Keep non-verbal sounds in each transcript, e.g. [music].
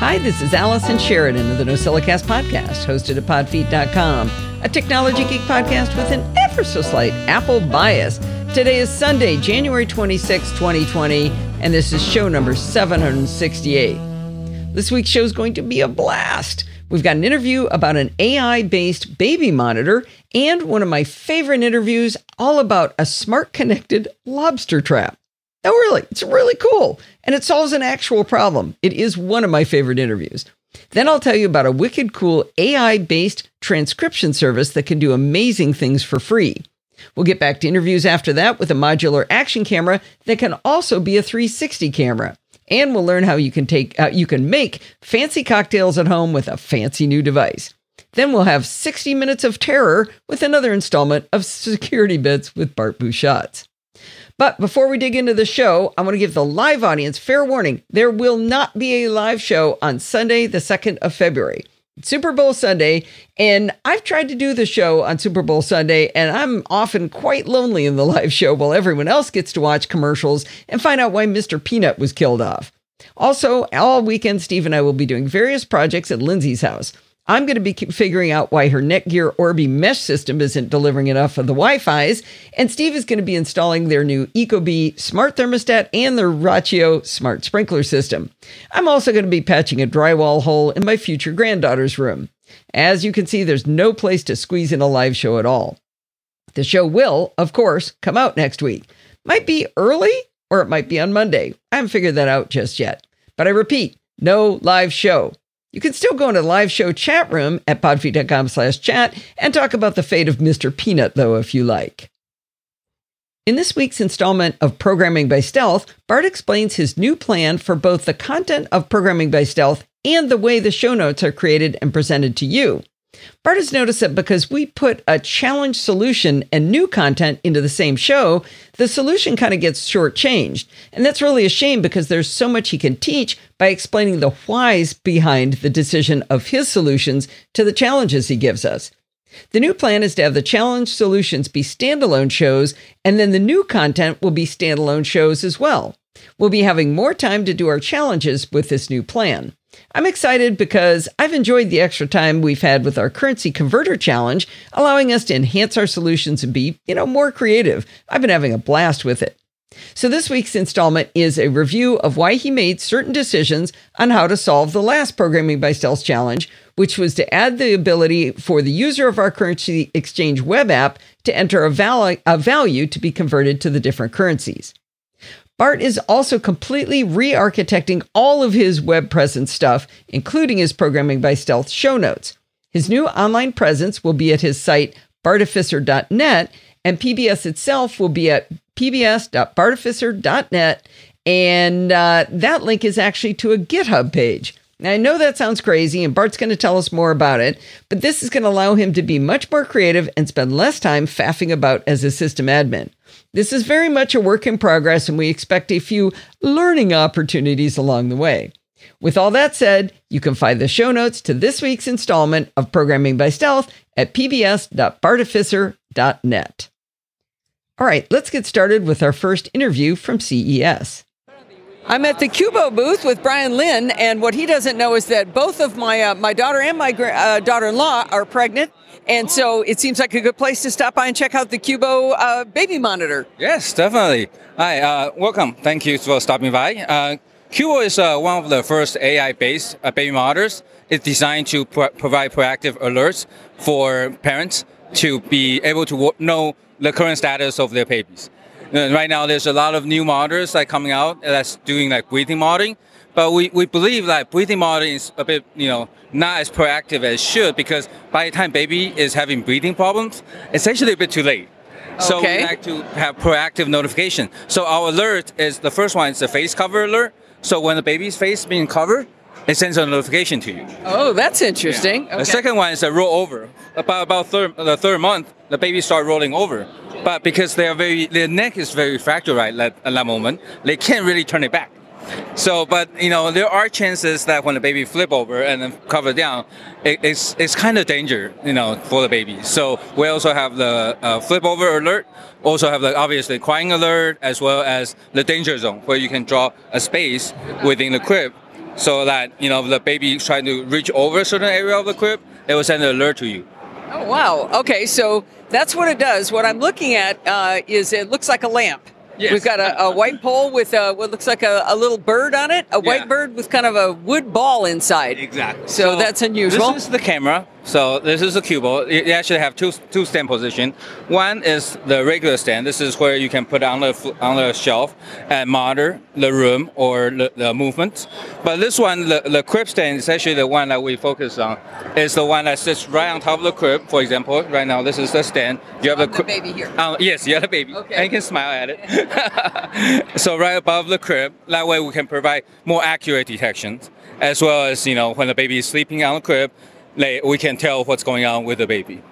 Hi, this is Allison Sheridan of the NosillaCast podcast, hosted at podfeet.com, a technology geek podcast with an ever so slight Apple bias. Today is Sunday, January 26, 2020, and this is show number 768. This week's show is going to be a blast. We've got an interview about an AI based baby monitor and one of my favorite interviews all about a smart connected lobster trap. No, really, it's really cool. And it solves an actual problem. It is one of my favorite interviews. Then I'll tell you about a wicked cool AI based transcription service that can do amazing things for free. We'll get back to interviews after that with a modular action camera that can also be a 360 camera. And we'll learn how you can take uh, you can make fancy cocktails at home with a fancy new device. Then we'll have 60 minutes of terror with another installment of security bits with Bart Busschots. But before we dig into the show, I want to give the live audience fair warning. There will not be a live show on Sunday, the 2nd of February. Super Bowl Sunday, and I've tried to do the show on Super Bowl Sunday, and I'm often quite lonely in the [laughs] live show while everyone else gets to watch commercials and find out why Mr. Peanut was killed off. Also, all weekend, Steve and I will be doing various projects at Lindsay's house. I'm going to be figuring out why her Netgear Orbi mesh system isn't delivering enough of the Wi-Fi's, and Steve is going to be installing their new Ecobee smart thermostat and their Rachio smart sprinkler system. I'm also going to be patching a drywall hole in my future granddaughter's room. As you can see, there's no place to squeeze in a live show at all. The show will, of course, come out next week. Might be early or it might be on Monday. I haven't figured that out just yet. But I repeat, no live show. You can still go into the live show chat room at podfeet.com slash chat and talk about the fate of Mr. Peanut, though, if you like. In this week's installment of Programming by Stealth, Bart explains his new plan for both the content of Programming by Stealth and the way the show notes are created and presented to you. Bart has noticed that because we put a challenge solution and new content into the same show, the solution kind of gets shortchanged. And that's really a shame because there's so much he can teach by explaining the whys behind the decision of his solutions to the challenges he gives us. The new plan is to have the challenge solutions be standalone shows, and then the new content will be standalone shows as well. We'll be having more time to do our challenges with this new plan. I'm excited because I've enjoyed the extra time we've had with our currency converter challenge, allowing us to enhance our solutions and be, you know, more creative. I've been having a blast with it. So this week's installment is a review of why he made certain decisions on how to solve the last programming by stealth challenge, which was to add the ability for the user of our currency exchange web app to enter a, val- a value to be converted to the different currencies. Bart is also completely re architecting all of his web presence stuff, including his Programming by Stealth show notes. His new online presence will be at his site, bartificer.net, and PBS itself will be at pbs.bartificer.net. And uh, that link is actually to a GitHub page. Now, I know that sounds crazy, and Bart's going to tell us more about it, but this is going to allow him to be much more creative and spend less time faffing about as a system admin. This is very much a work in progress, and we expect a few learning opportunities along the way. With all that said, you can find the show notes to this week's installment of Programming by Stealth at pbs.bartificer.net. All right, let's get started with our first interview from CES. I'm at the Cubo booth with Brian Lynn, and what he doesn't know is that both of my uh, my daughter and my uh, daughter-in-law are pregnant, and so it seems like a good place to stop by and check out the Cubo uh, baby monitor. Yes, definitely. Hi, uh, welcome. Thank you for stopping by. Uh, Cubo is uh, one of the first AI-based uh, baby monitors. It's designed to pro- provide proactive alerts for parents to be able to know the current status of their babies. Right now, there's a lot of new monitors like coming out that's doing like breathing monitoring, but we, we believe that breathing monitoring is a bit, you know, not as proactive as it should because by the time baby is having breathing problems, it's actually a bit too late. So Okay. we like to have proactive notification. So our alert is the first one is the face cover alert. So when the baby's face being covered, it sends a notification to you. Oh, that's interesting. Okay. The second one is a roll over. About about third, the third month, the baby start rolling over. But because they are very, their neck is very fractured right at, at that moment, they can't really turn it back. So, but you know, there are chances that when the baby flip over and then cover down, it, it's it's kind of danger, you know, for the baby. So we also have the uh, flip over alert, also have the obviously crying alert, as well as the danger zone where you can draw a space within the crib so that you know if the baby trying to reach over a certain area of the crib, it will send an alert to you. Oh wow. Okay, so that's what it does. What I'm looking at uh, is it looks like a lamp. Yes. We've got a, a white pole with a, what looks like a, a little bird on it, a white bird with kind of a wood ball inside. Exactly. So that's unusual. This is the camera. So this is a cubo. You you actually have two two stand position. One is the regular stand. This is where you can put on the on the shelf and monitor the room or the, the movement. But this one, the, the crib stand, is actually the one that we focus on. It's the one that sits right on top of the crib. For example, right now this is the stand. You have On the, cri- baby here. Uh, yes, you have a baby. Okay. And you can smile at it. [laughs] so right above the crib. That way we can provide more accurate detections, as well as you know when the baby is sleeping on the crib, like, we can tell what's going on with the baby.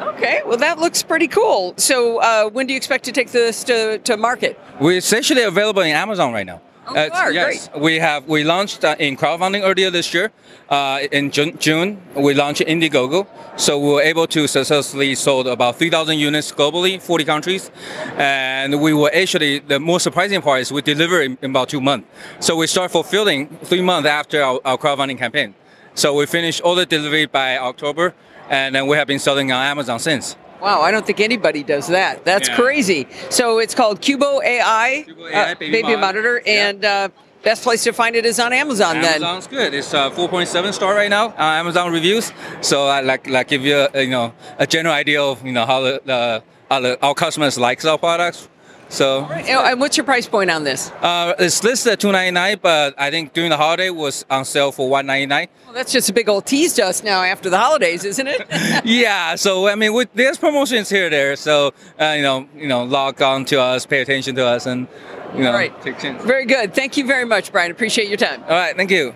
Okay, well that looks pretty cool. So uh, when do you expect to take this to, to market? We're essentially available in Amazon right now. Oh, you are? yes, we have. We launched uh, in crowdfunding earlier this year. Uh, in June, June, we launched Indiegogo, so we were able to successfully sold about 3,000 units globally, 40 countries, and we were actually the most surprising part is we deliver in, in about two months. So we start fulfilling three months after our, our crowdfunding campaign. So we finished all the delivery by October, and then we have been selling on Amazon since. Wow, I don't think anybody does that. That's Yeah. crazy. So it's called Cubo AI, Cubo AI uh, baby monitor, monitor. Yeah. and uh, best place to find it is on Amazon. Then Amazon's good. It's uh, 4.7 star right now on Amazon reviews. So I like like give you a, you know a general idea of you know how the, the, the our customers likes our products. So And- and what's your price point on this? uh, it's listed at 299, but I think during the holiday was on sale for 199. Well, that's just a big old tease to us now after the holidays, isn't it? [laughs] [laughs] yeah, so I mean, with, there's promotions here there. So uh, you know, you know, log on to us, pay attention to us, and you know, Right. take chance. Very good. Thank you very much, Brian. Appreciate your time. All right, thank you.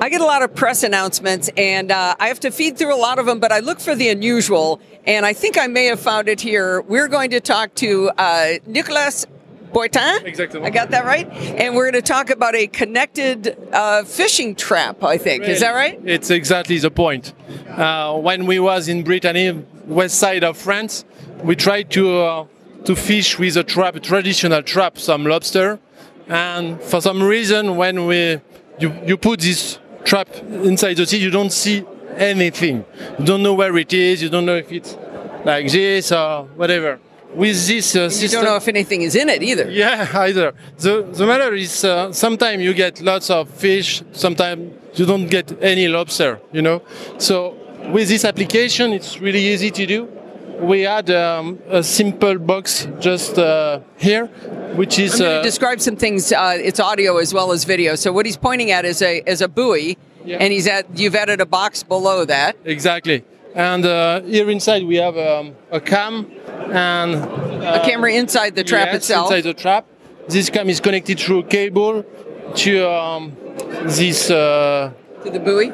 I get a lot of press announcements, and uh, I have to feed through a lot of them, but I look for the unusual, and I think I may have found it here. We're going to talk to uh, Nicolas Boitin. Exactly. I got that right? And we're going to talk about a connected uh, fishing trap, I think. Is that right? It's exactly the point. Uh, when we was in Brittany, west side of France, we tried to uh, to fish with a trap, a traditional trap, some lobster, and for some reason, when we you, you put this trap inside the sea, you don't see anything. You don't know where it is. You don't know if it's like this or whatever. With this uh, You don't know if anything is in it either. Yeah, [laughs] either. The, the matter is, uh, sometimes you get lots of fish, sometimes you don't get any lobster, you know? So with this application, it's really easy to do. We had um, a simple box just uh, here, which is. I'm going to Uh, describe some things. Uh, it's audio as well as video. So what he's pointing at is a is a buoy, Yeah. and he's at you've added a box below that. exactly. And uh, here inside we have um, a cam and. A uh, camera inside the trap yes, itself. Inside the trap. This cam is connected through a cable to um, this. Uh, to the buoy.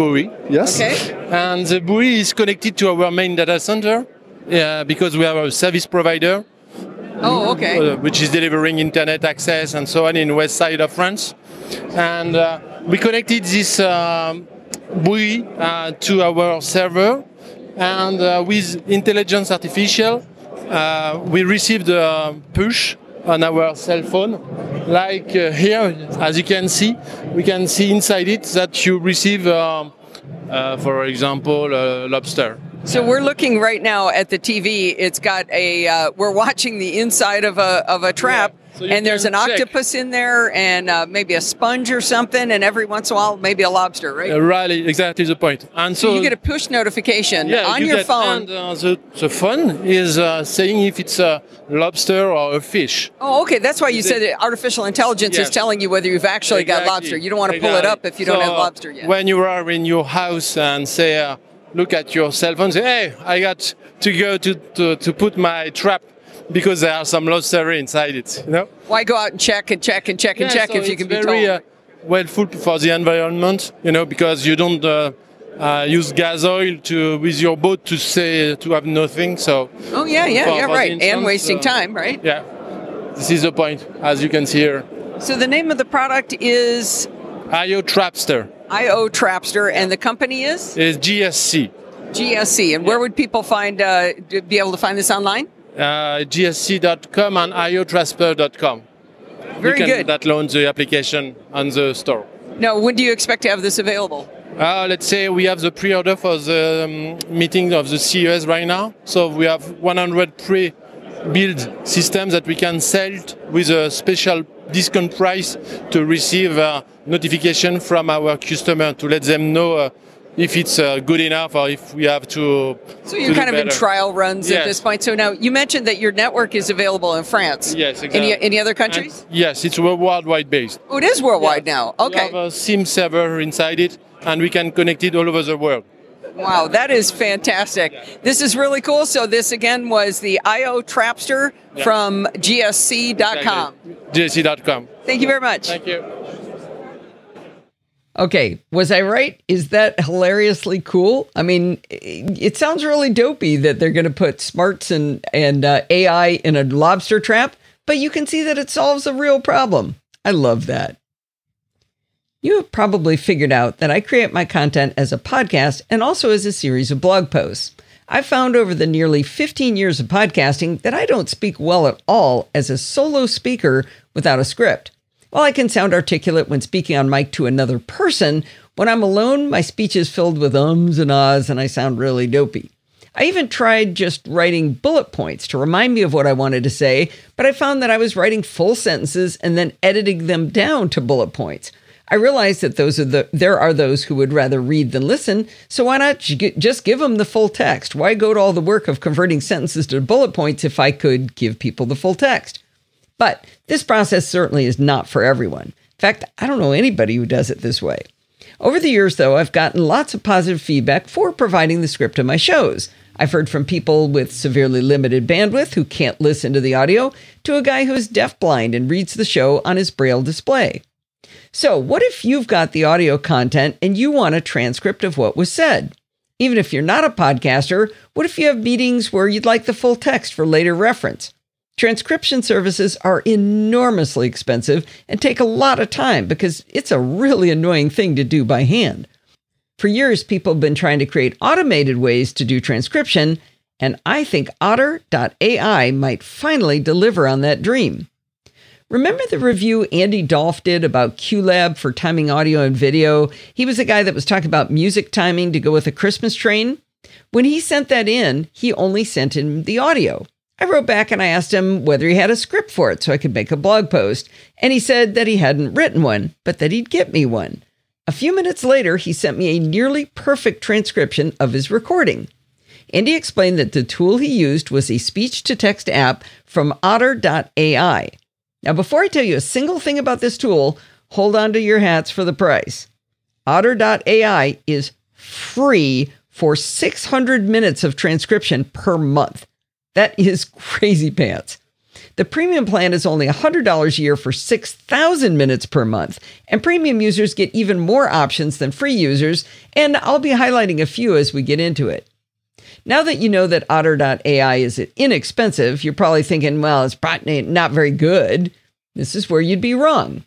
buoy. Yes. Okay. And the buoy is connected to our main data center uh, because we have a service provider Oh, okay. uh, which is delivering internet access and so on in west side of France. And uh, we connected this um, buoy uh, to our server, and uh, with intelligence artificial, uh, we received a push on our cell phone. Like uh, here, as you can see, we can see inside it that you receive, um, uh, for example, a lobster. So we're looking right now at the TV. It's got a. Uh, we're watching the inside of a of a trap, Yeah. So and there's an check. octopus in there, and uh, maybe a sponge or something, and every once in a while, maybe a lobster, right? Uh, really, exactly the point. And so you get a push notification yeah, on you your get- phone. And, uh, the, the phone is uh, saying if it's a lobster or a fish. Oh, okay. That's why you said that artificial intelligence is telling you whether you've actually got lobster. You don't want to pull it up if you don't have lobster yet. When you are in your house and say, uh, look at your cell phone, say, hey, I got to go to, to, to put my trap because there are some lobster inside it. You know? Why go out and check and check and check and Yeah, check so if you can be very, told? Uh, well food for the environment, you know, because you don't uh, uh, use gas oil to with your boat to say to have nothing. So oh yeah, yeah, for- yeah, for right. and wasting uh, time, right? yeah, this is the point, as you can see here. So the name of the product is IO Trapster IO Trapster, and the company is is GSC. GSC. And where would people find uh, be able to find this online? Uh, GSC.com and IOTrapster.com. Very you can good. That launch the application on the store. Now, when do you expect to have this available? Uh, let's say we have the pre-order for the um, meeting of the CES right now. So we have 100 pre-built systems that we can sell with a special discount price to receive a notification from our customer to let them know uh, if it's uh, good enough or if we have to. So you're kind of in trial runs at this point. So now you mentioned that your network is available in France. Yes, Any, exactly. any other countries? And yes, it's worldwide based. oh, it is worldwide now. Okay. We have a SIM server inside it, and we can connect it all over the world. Wow, that is fantastic. This is really cool. So this again was the IO Trapster Yeah. from GSC.com. JC.com. Thank you very much. Thank you. Okay, was I right? Is that hilariously cool? I mean, it it sounds really dopey that they're going to put smarts and and uh, AI in a lobster trap, but you can see that it solves a real problem. I love that. You have probably figured out that I create my content as a podcast and also as a series of blog posts. I've found over the nearly 15 years of podcasting that I don't speak well at all as a solo speaker without a script. While I can sound articulate when speaking on mic to another person, when I'm alone, my speech is filled with ums and ahs and I sound really dopey. I even tried just writing bullet points to remind me of what I wanted to say, but I found that I was writing full sentences and then editing them down to bullet points. I realize that those are the there are those who would rather read than listen, so why not just give them the full text? Why go to all the work of converting sentences to bullet points if I could give people the full text? But this process certainly is not for everyone. In fact, I don't know anybody who does it this way. Over the years, though, I've gotten lots of positive feedback for providing the script of my shows. I've heard from people with severely limited bandwidth who can't listen to the audio to a guy who is deafblind and reads the show on his braille display. So, what if you've got the audio content and you want a transcript of what was said? Even if you're not a podcaster, what if you have meetings where you'd like the full text for later reference? Transcription services are enormously expensive and take a lot of time because it's a really annoying thing to do by hand. For years, people have been trying to create automated ways to do transcription, and I think Otter.ai might finally deliver on that dream. Remember the review Andy Dolph did about QLab for timing audio and video? He was a guy that was talking about music timing to go with a Christmas train. When he sent that in, he only sent in the audio. I wrote back and I asked him whether he had a script for it so I could make a blog post, and he said that he hadn't written one, but that he'd get me one. A few minutes later, he sent me a nearly perfect transcription of his recording. Andy explained that the tool he used was a speech to text app from otter.ai. Now, before I tell you a single thing about this tool, hold on to your hats for the price. Otter.ai is free for 600 minutes of transcription per month. That is [laughs] crazy pants. The premium plan is only $100 a year for 6,000 minutes per month, and premium users get even more options than free users, and I'll be highlighting a few as we get into it. Now that you know that Otter.ai is inexpensive, you're probably thinking, well, it's probably not very good. This is where you'd be wrong.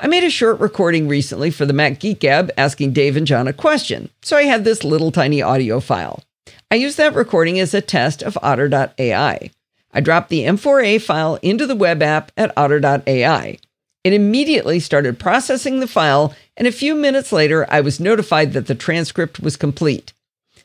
I made a short recording recently for the Mac Geek Gab asking Dave and John a question, so I had this little tiny audio file. I used that recording as a test of Otter.ai. I dropped the M4A file into the web app at Otter.ai. It immediately started processing the file, and a few minutes later, I was notified that the transcript was complete.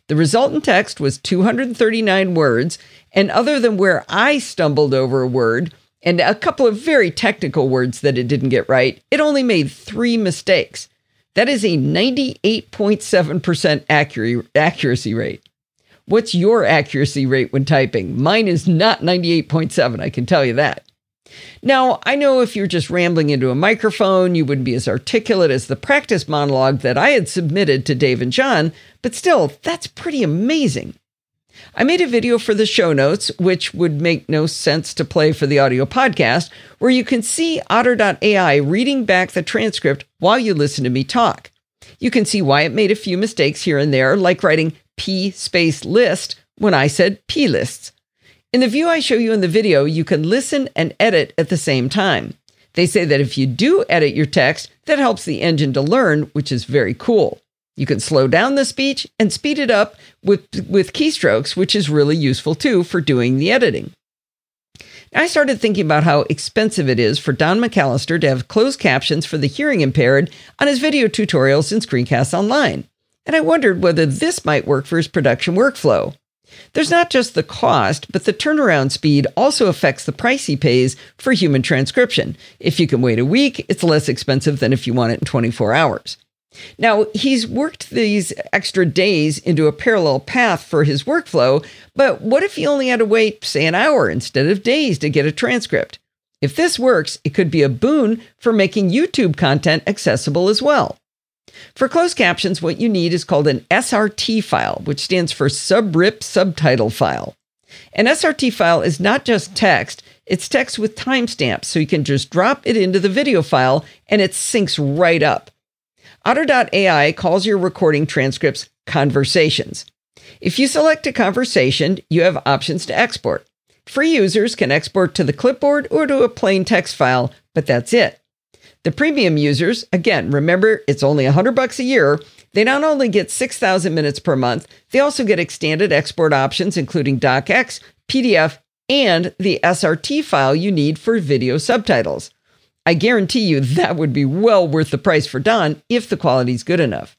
The resultant text was 239 words, and other than where I stumbled over a word and a couple of very technical words that it didn't get right, it only made three mistakes. That is a 98.7% accuracy, accuracy rate. What's your accuracy rate when typing? Mine is not 98.7, I can tell you that. Now, I know if you're just rambling into a microphone, you wouldn't be as articulate as the practice monologue that I had submitted to Dave and John, but still, that's pretty amazing. I made a video for the show notes, which would make no sense to play for the audio podcast, where you can see Otter.ai reading back the transcript while you listen to me talk. You can see why it made a few mistakes here and there, like writing P space list when I said P lists. In the view I show you in the video, you can listen and edit at the same time. They say that if you do edit your text, that helps the engine to learn, which is very cool. You can slow down the speech and speed it up with, with keystrokes, which is really useful too for doing the editing. I started thinking about how expensive it is for Don McAllister to have closed captions for the hearing impaired on his video tutorials and screencasts online. And I wondered whether this might work for his production workflow. There's not just the cost, but the turnaround speed also affects the price he pays for human transcription. If you can wait a week, it's less expensive than if you want it in 24 hours. Now, he's worked these extra days into a parallel path for his workflow, but what if he only had to wait, say, an hour instead of days to get a transcript? If this works, it could be a boon for making YouTube content accessible as well. For closed captions, what you need is called an SRT file, which stands for Subrip Subtitle File. An SRT file is not just text, it's text with timestamps, so you can just drop it into the video file and it syncs right up. Otter.ai calls your recording transcripts conversations. If you select a conversation, you have options to export. Free users can export to the clipboard or to a plain text file, but that's it. The premium users, again, remember it's only 100 bucks a year. They not only get 6,000 minutes per month, they also get extended export options including DocX, PDF, and the SRT file you need for video subtitles. I guarantee you [laughs] that would be well worth the price for Don if the quality's good enough.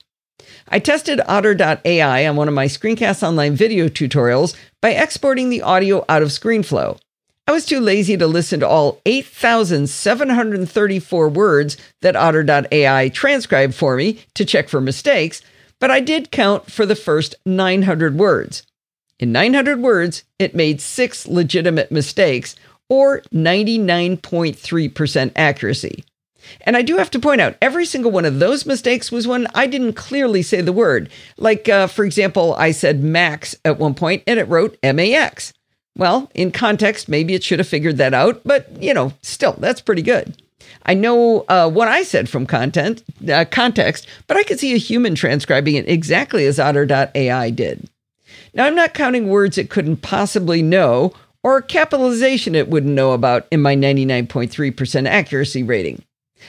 I tested Otter.ai on one of my Screencast Online video tutorials by exporting the audio out of ScreenFlow. I was too lazy to listen to all 8,734 words that Otter.ai transcribed for me to check for mistakes, but I did count for the first 900 words. In 900 words, it made six legitimate mistakes, or 99.3% accuracy. And I do have to point out, every single one of those mistakes was when I didn't clearly say the word. Like, uh, for example, I said max at one point and it wrote MAX. Well, in context, maybe it should have figured that out, but you know, still, that's pretty good. I know uh, what I said from content uh, context, but I could see a human transcribing it exactly as Otter.ai did. Now, I'm not counting words it couldn't possibly know or capitalization it wouldn't know about in my 99.3% accuracy rating.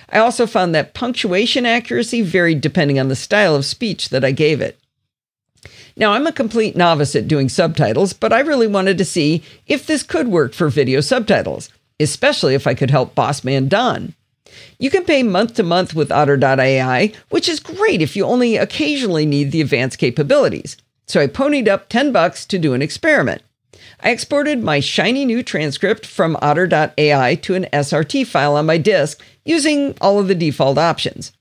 I also found that punctuation accuracy varied depending on the style of speech that I gave it. Now, I'm a complete novice at doing subtitles, but I really wanted to see if this could work for video subtitles, especially if I could help Bossman Don. You can pay month to month with Otter.ai, which is great if you only occasionally need the advanced capabilities. So I ponied up 10 bucks to do an experiment. I exported my shiny new transcript from Otter.ai to an SRT file on my disk using all of the default options.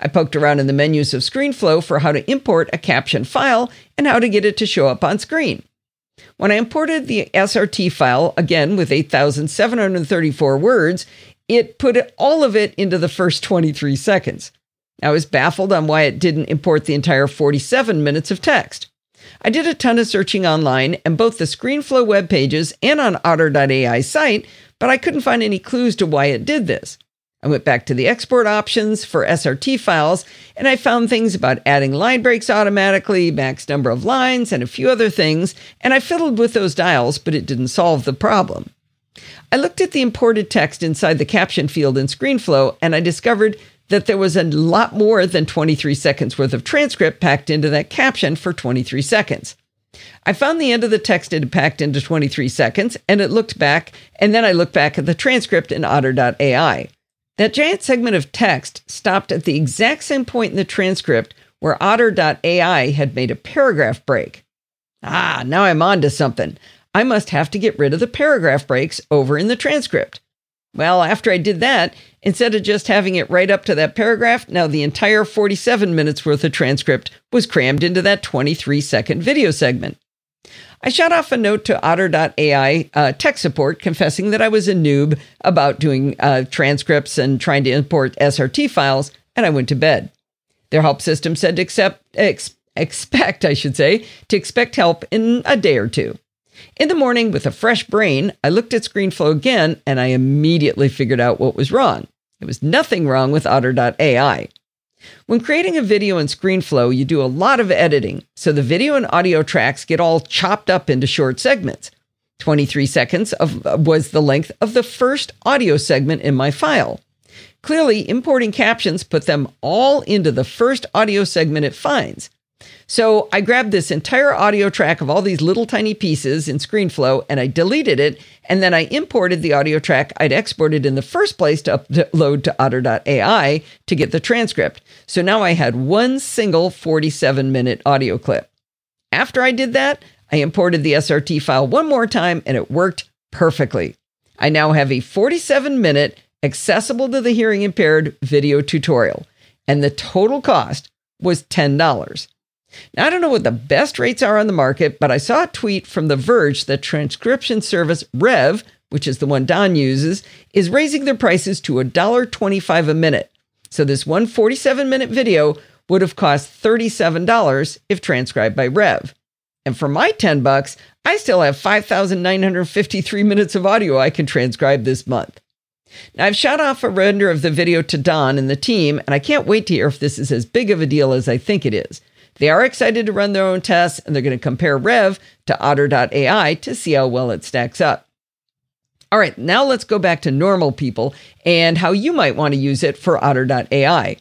I poked around in the menus of ScreenFlow for how to import a caption file and how to get it to show up on screen. When I imported the SRT file, again with 8,734 words, it put all of it into the first 23 seconds. I was baffled on why it didn't import the entire 47 minutes of text. I did a ton of searching online and both the ScreenFlow web pages and on Otter.ai site, but I couldn't find any clues to why it did this. I went back to the export options for SRT files and I found things about adding line breaks automatically, max number of lines, and a few other things, and I fiddled with those dials, but it didn't solve the problem. I looked at the imported text inside the caption field in ScreenFlow and I discovered that there was a lot more than 23 seconds worth of transcript packed into that caption for 23 seconds. I found the end of the text had packed into 23 seconds and it looked back, and then I looked back at the transcript in Otter.ai. That giant segment of text stopped at the exact same point in the transcript where Otter.ai had made a paragraph break. Ah, now I'm on to something. I must have to get rid of the paragraph breaks over in the transcript. Well, after I did that, instead of just having it right up to that paragraph, now the entire 47 minutes worth of transcript was crammed into that 23 second video segment. I shot off a note to Otter.ai uh, tech support confessing that I was a noob about doing uh, transcripts and trying to import SRT files, and I went to bed. Their help system said to accept, ex- expect, I should say, to expect help in a day or two. In the morning, with a fresh brain, I looked at ScreenFlow again and I immediately figured out what was wrong. There was nothing wrong with Otter.ai. When creating a video in ScreenFlow, you do a lot of editing, so the video and audio tracks get all chopped up into short segments. 23 seconds of, was the length of the first audio segment in my file. Clearly, importing captions put them all into the first audio segment it finds. So I grabbed this entire audio track of all these little tiny pieces in ScreenFlow and I deleted it. And then I imported the audio track I'd exported in the first place to upload to otter.ai to get the transcript. So now I had one single 47 minute audio clip. After I did that, I imported the SRT file one more time and it worked perfectly. I now have a 47 minute accessible to the hearing impaired video tutorial, and the total cost was $10. Now, I don't know what the best rates are on the market, but I saw a tweet from The Verge that transcription service Rev, which is the one Don uses, is raising their prices to $1.25 a minute. So this 147 minute video would have cost $37 if transcribed by Rev. And for my 10 bucks, I still have 5,953 minutes of audio I can transcribe this month. Now, I've shot off a render of the video to Don and the team, and I can't wait to hear if this is as big of a deal as I think it is. They are excited to run their own tests, and they're going to compare Rev to Otter.ai to see how well it stacks up. All right, now let's go back to normal people and how you might want to use it for Otter.ai.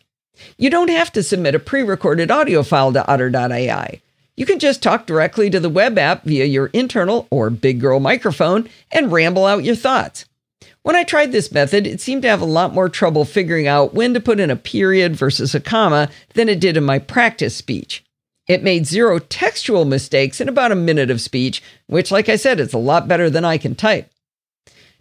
You don't have to submit a pre recorded audio file to Otter.ai. You can just talk directly to the web app via your internal or big girl microphone and ramble out your thoughts. When I tried this method, it seemed to have a lot more trouble figuring out when to put in a period versus a comma than it did in my practice speech. It made zero textual mistakes in about a minute of speech, which, like I said, is a lot better than I can type.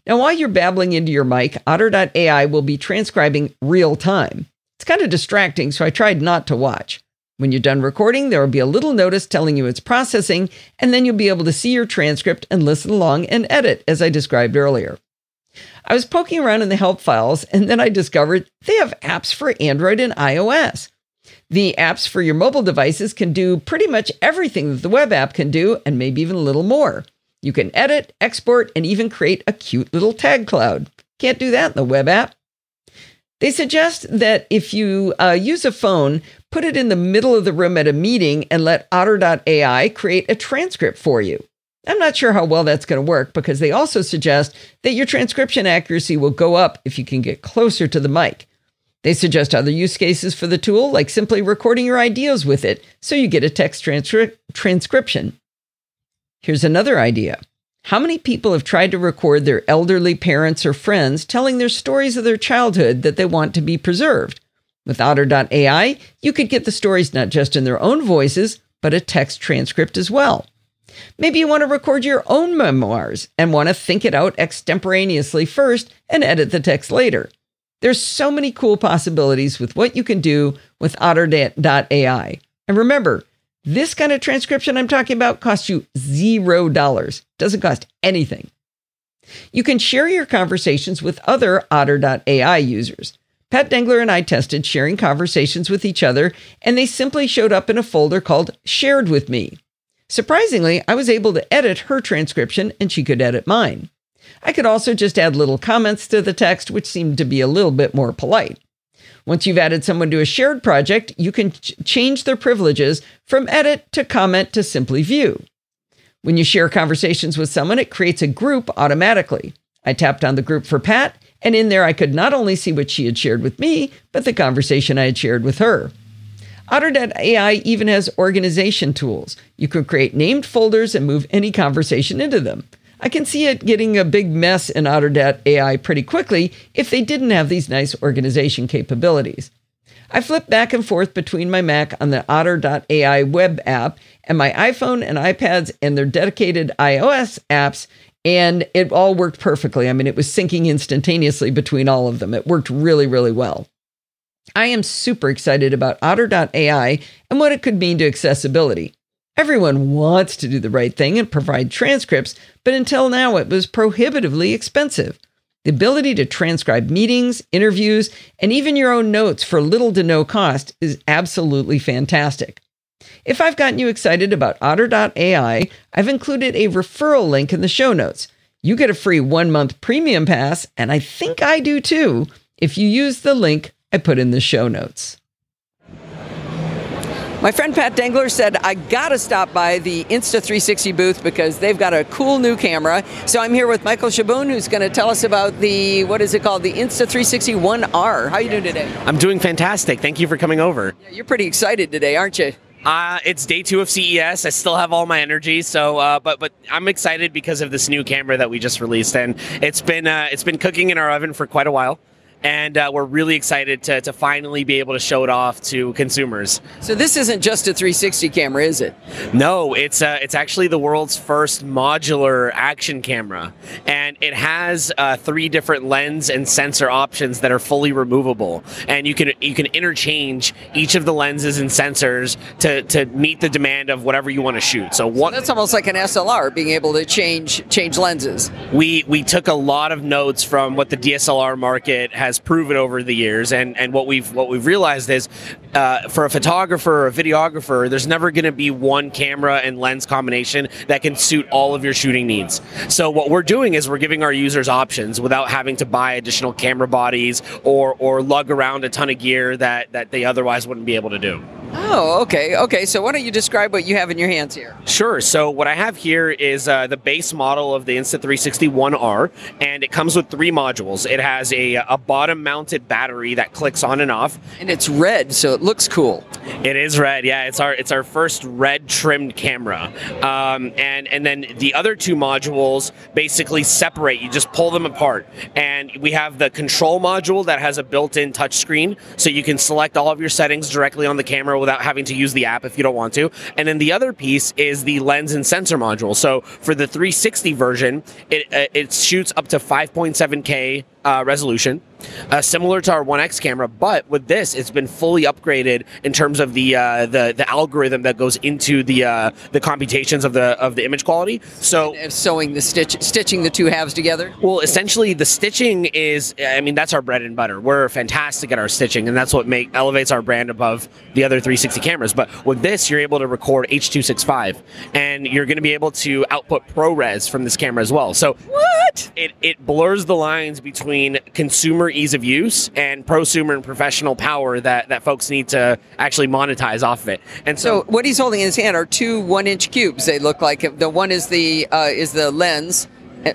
Now, while you're babbling into your mic, Otter.ai will be transcribing real time. It's kind of distracting, so I tried not to watch. When you're done recording, there will be a little notice telling you it's processing, and then you'll be able to see your transcript and listen along and edit, as I described earlier. I was poking around in the help files, and then I discovered they have apps for Android and iOS. The apps for your mobile devices can do pretty much everything that the web app can do, and maybe even a little more. You can edit, export, and even create a cute little tag cloud. Can't do that in the web app. They suggest that if you uh, use a phone, put it in the middle of the room at a meeting and let Otter.ai create a transcript for you. I'm not sure how well that's going to work because they also suggest that your transcription accuracy will go up if you can get closer to the mic. They suggest other use cases for the tool, like simply recording your ideas with it so you get a text transcri- transcription. Here's another idea how many people have tried to record their elderly parents or friends telling their stories of their childhood that they want to be preserved? With Otter.ai, you could get the stories not just in their own voices, but a text transcript as well. Maybe you want to record your own memoirs and want to think it out extemporaneously first and edit the text later. There's so many cool possibilities with what you can do with Otter.ai. And remember, this kind of transcription I'm talking about costs you zero dollars, doesn't cost anything. You can share your conversations with other Otter.ai users. Pat Dengler and I tested sharing conversations with each other, and they simply showed up in a folder called Shared with Me. Surprisingly, I was able to edit her transcription and she could edit mine. I could also just add little comments to the text, which seemed to be a little bit more polite. Once you've added someone to a shared project, you can ch- change their privileges from edit to comment to simply view. When you share conversations with someone, it creates a group automatically. I tapped on the group for Pat, and in there I could not only see what she had shared with me, but the conversation I had shared with her. Otter.ai even has organization tools. You can create named folders and move any conversation into them. I can see it getting a big mess in Otter.ai pretty quickly if they didn't have these nice organization capabilities. I flip back and forth between my Mac on the Otter.ai web app and my iPhone and iPads and their dedicated iOS apps, and it all worked perfectly. I mean, it was syncing instantaneously between all of them. It worked really, really well. I am super excited about Otter.ai and what it could mean to accessibility. Everyone wants to do the right thing and provide transcripts, but until now it was prohibitively expensive. The ability to transcribe meetings, interviews, and even your own notes for little to no cost is absolutely fantastic. If I've gotten you excited about Otter.ai, I've included a referral link in the show notes. You get a free one month premium pass, and I think I do too, if you use the link I put in the show notes. My friend Pat Dengler said, I gotta stop by the Insta360 booth because they've got a cool new camera. So I'm here with Michael Shaboon, who's gonna tell us about the, what is it called, the Insta360 One R. How are you doing today? I'm doing fantastic. Thank you for coming over. Yeah, you're pretty excited today, aren't you? Uh, it's day two of CES. I still have all my energy, so uh, but but I'm excited because of this new camera that we just released, and it's been uh, it's been cooking in our oven for quite a while and uh, we're really excited to, to finally be able to show it off to consumers. So this isn't just a 360 camera, is it? No, it's uh, it's actually the world's first modular action camera, and it has uh, three different lens and sensor options that are fully removable, and you can you can interchange each of the lenses and sensors to, to meet the demand of whatever you want to shoot. So what? That's almost like an SLR, being able to change change lenses. We we took a lot of notes from what the DSLR market has has proven over the years, and, and what we've what we've realized is, uh, for a photographer or a videographer, there's never going to be one camera and lens combination that can suit all of your shooting needs. So what we're doing is we're giving our users options without having to buy additional camera bodies or or lug around a ton of gear that that they otherwise wouldn't be able to do. Oh, okay, okay. So why don't you describe what you have in your hands here? Sure. So what I have here is uh, the base model of the Insta360 One R, and it comes with three modules. It has a, a bottom-mounted battery that clicks on and off, and it's red, so it looks cool. It is red. Yeah, it's our it's our first red trimmed camera, um, and and then the other two modules basically separate. You just pull them apart, and we have the control module that has a built-in touchscreen, so you can select all of your settings directly on the camera without having to use the app if you don't want to. And then the other piece is the lens and sensor module. So for the 360 version, it, uh, it shoots up to 5.7K uh, resolution, uh, similar to our One X camera. But with this, it's been fully upgraded in terms of the uh, the the algorithm that goes into the uh, the computations of the of the image quality. So sewing the stitch, stitching the two halves together. Well, essentially, the stitching is. I mean, that's our bread and butter. We're fantastic at our stitching, and that's what make elevates our brand above the other 360 cameras. But with this, you're able to record H.265, and you're going to be able to output ProRes from this camera as well. So what? It it blurs the lines between between consumer ease of use and prosumer and professional power that, that folks need to actually monetize off of it. And so, so what he's holding in his hand are two one inch cubes. They look like the one is the uh, is the lens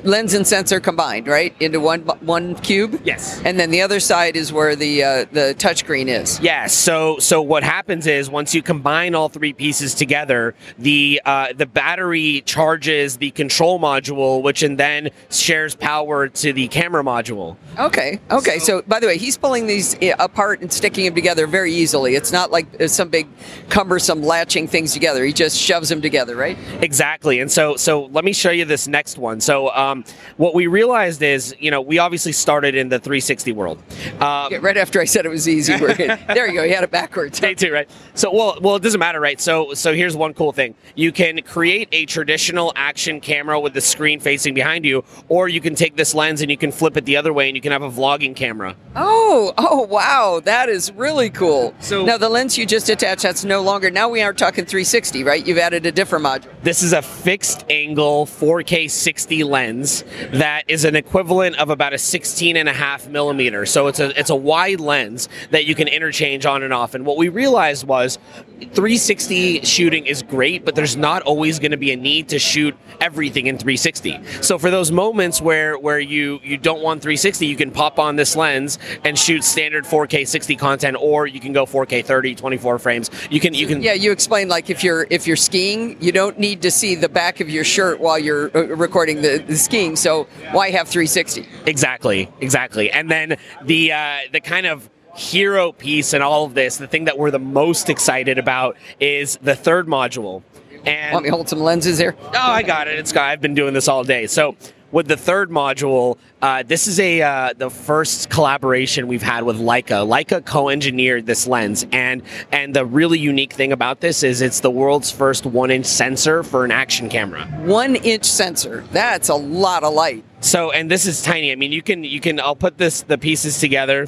lens and sensor combined, right, into one one cube. Yes. And then the other side is where the uh, the touchscreen is. Yes. So so what happens is once you combine all three pieces together, the uh, the battery charges the control module, which and then shares power to the camera module. Okay. Okay. So, so by the way, he's pulling these uh, apart and sticking them together very easily. It's not like uh, some big cumbersome latching things together. He just shoves them together, right? Exactly. And so so let me show you this next one. So um, what we realized is, you know, we obviously started in the 360 world. Um, yeah, right after I said it was easy. [laughs] there you go. You had it backwards. Day two, right? So, well, well, it doesn't matter, right? So, so here's one cool thing: you can create a traditional action camera with the screen facing behind you, or you can take this lens and you can flip it the other way, and you can have a vlogging camera. Oh, oh, wow, that is really cool. So now the lens you just attached, that's no longer. Now we are talking 360, right? You've added a different module. This is a fixed angle 4K 60 lens lens that is an equivalent of about a 16 and a half millimeter. So it's a it's a wide lens that you can interchange on and off. And what we realized was 360 shooting is great, but there's not always going to be a need to shoot everything in 360. So for those moments where where you you don't want 360, you can pop on this lens and shoot standard 4K 60 content, or you can go 4K 30, 24 frames. You can you can yeah. You explain like if you're if you're skiing, you don't need to see the back of your shirt while you're uh, recording the, the skiing. So why have 360? Exactly, exactly. And then the uh, the kind of hero piece and all of this, the thing that we're the most excited about is the third module. And want me to hold some lenses here? Oh, I got it. It's got. I've been doing this all day. So with the third module, uh, this is a uh, the first collaboration we've had with Leica. Leica co-engineered this lens, and and the really unique thing about this is it's the world's first one-inch sensor for an action camera. One-inch sensor. That's a lot of light. So, and this is tiny. I mean, you can you can. I'll put this the pieces together,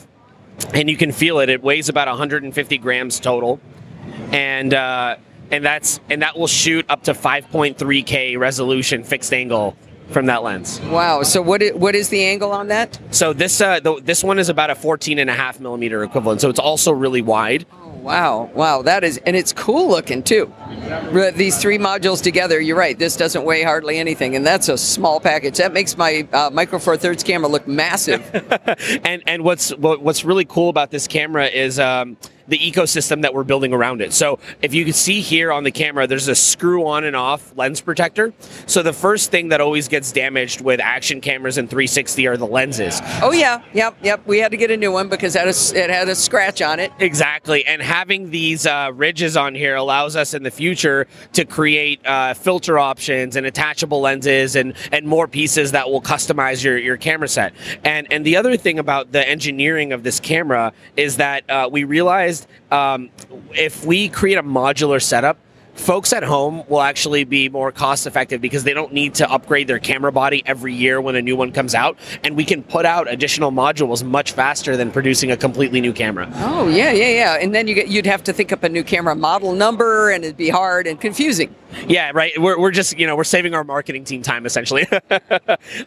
and you can feel it. It weighs about 150 grams total, and. Uh, and that's and that will shoot up to 5.3k resolution fixed angle from that lens. Wow. So what is, what is the angle on that? So this uh, the, this one is about a 14 and a half millimeter equivalent. So it's also really wide. Oh, wow. Wow. That is, and it's cool looking too. These three modules together, you're right. This doesn't weigh hardly anything, and that's a small package. That makes my uh, Micro Four Thirds camera look massive. [laughs] and and what's what, what's really cool about this camera is. Um, the ecosystem that we're building around it. So if you can see here on the camera, there's a screw on and off lens protector. So the first thing that always gets damaged with action cameras and 360 are the lenses. Oh yeah, yep, yep. We had to get a new one because it had a, it had a scratch on it. Exactly, and having these uh, ridges on here allows us in the future to create uh, filter options and attachable lenses and and more pieces that will customize your, your camera set. And and the other thing about the engineering of this camera is that uh, we realized um, if we create a modular setup folks at home will actually be more cost effective because they don't need to upgrade their camera body every year when a new one comes out. And we can put out additional modules much faster than producing a completely new camera. Oh yeah, yeah, yeah. And then you get, you'd have to think up a new camera model number, and it'd be hard and confusing. yeah right. We're, we're just you know we're saving our marketing team time essentially. [laughs]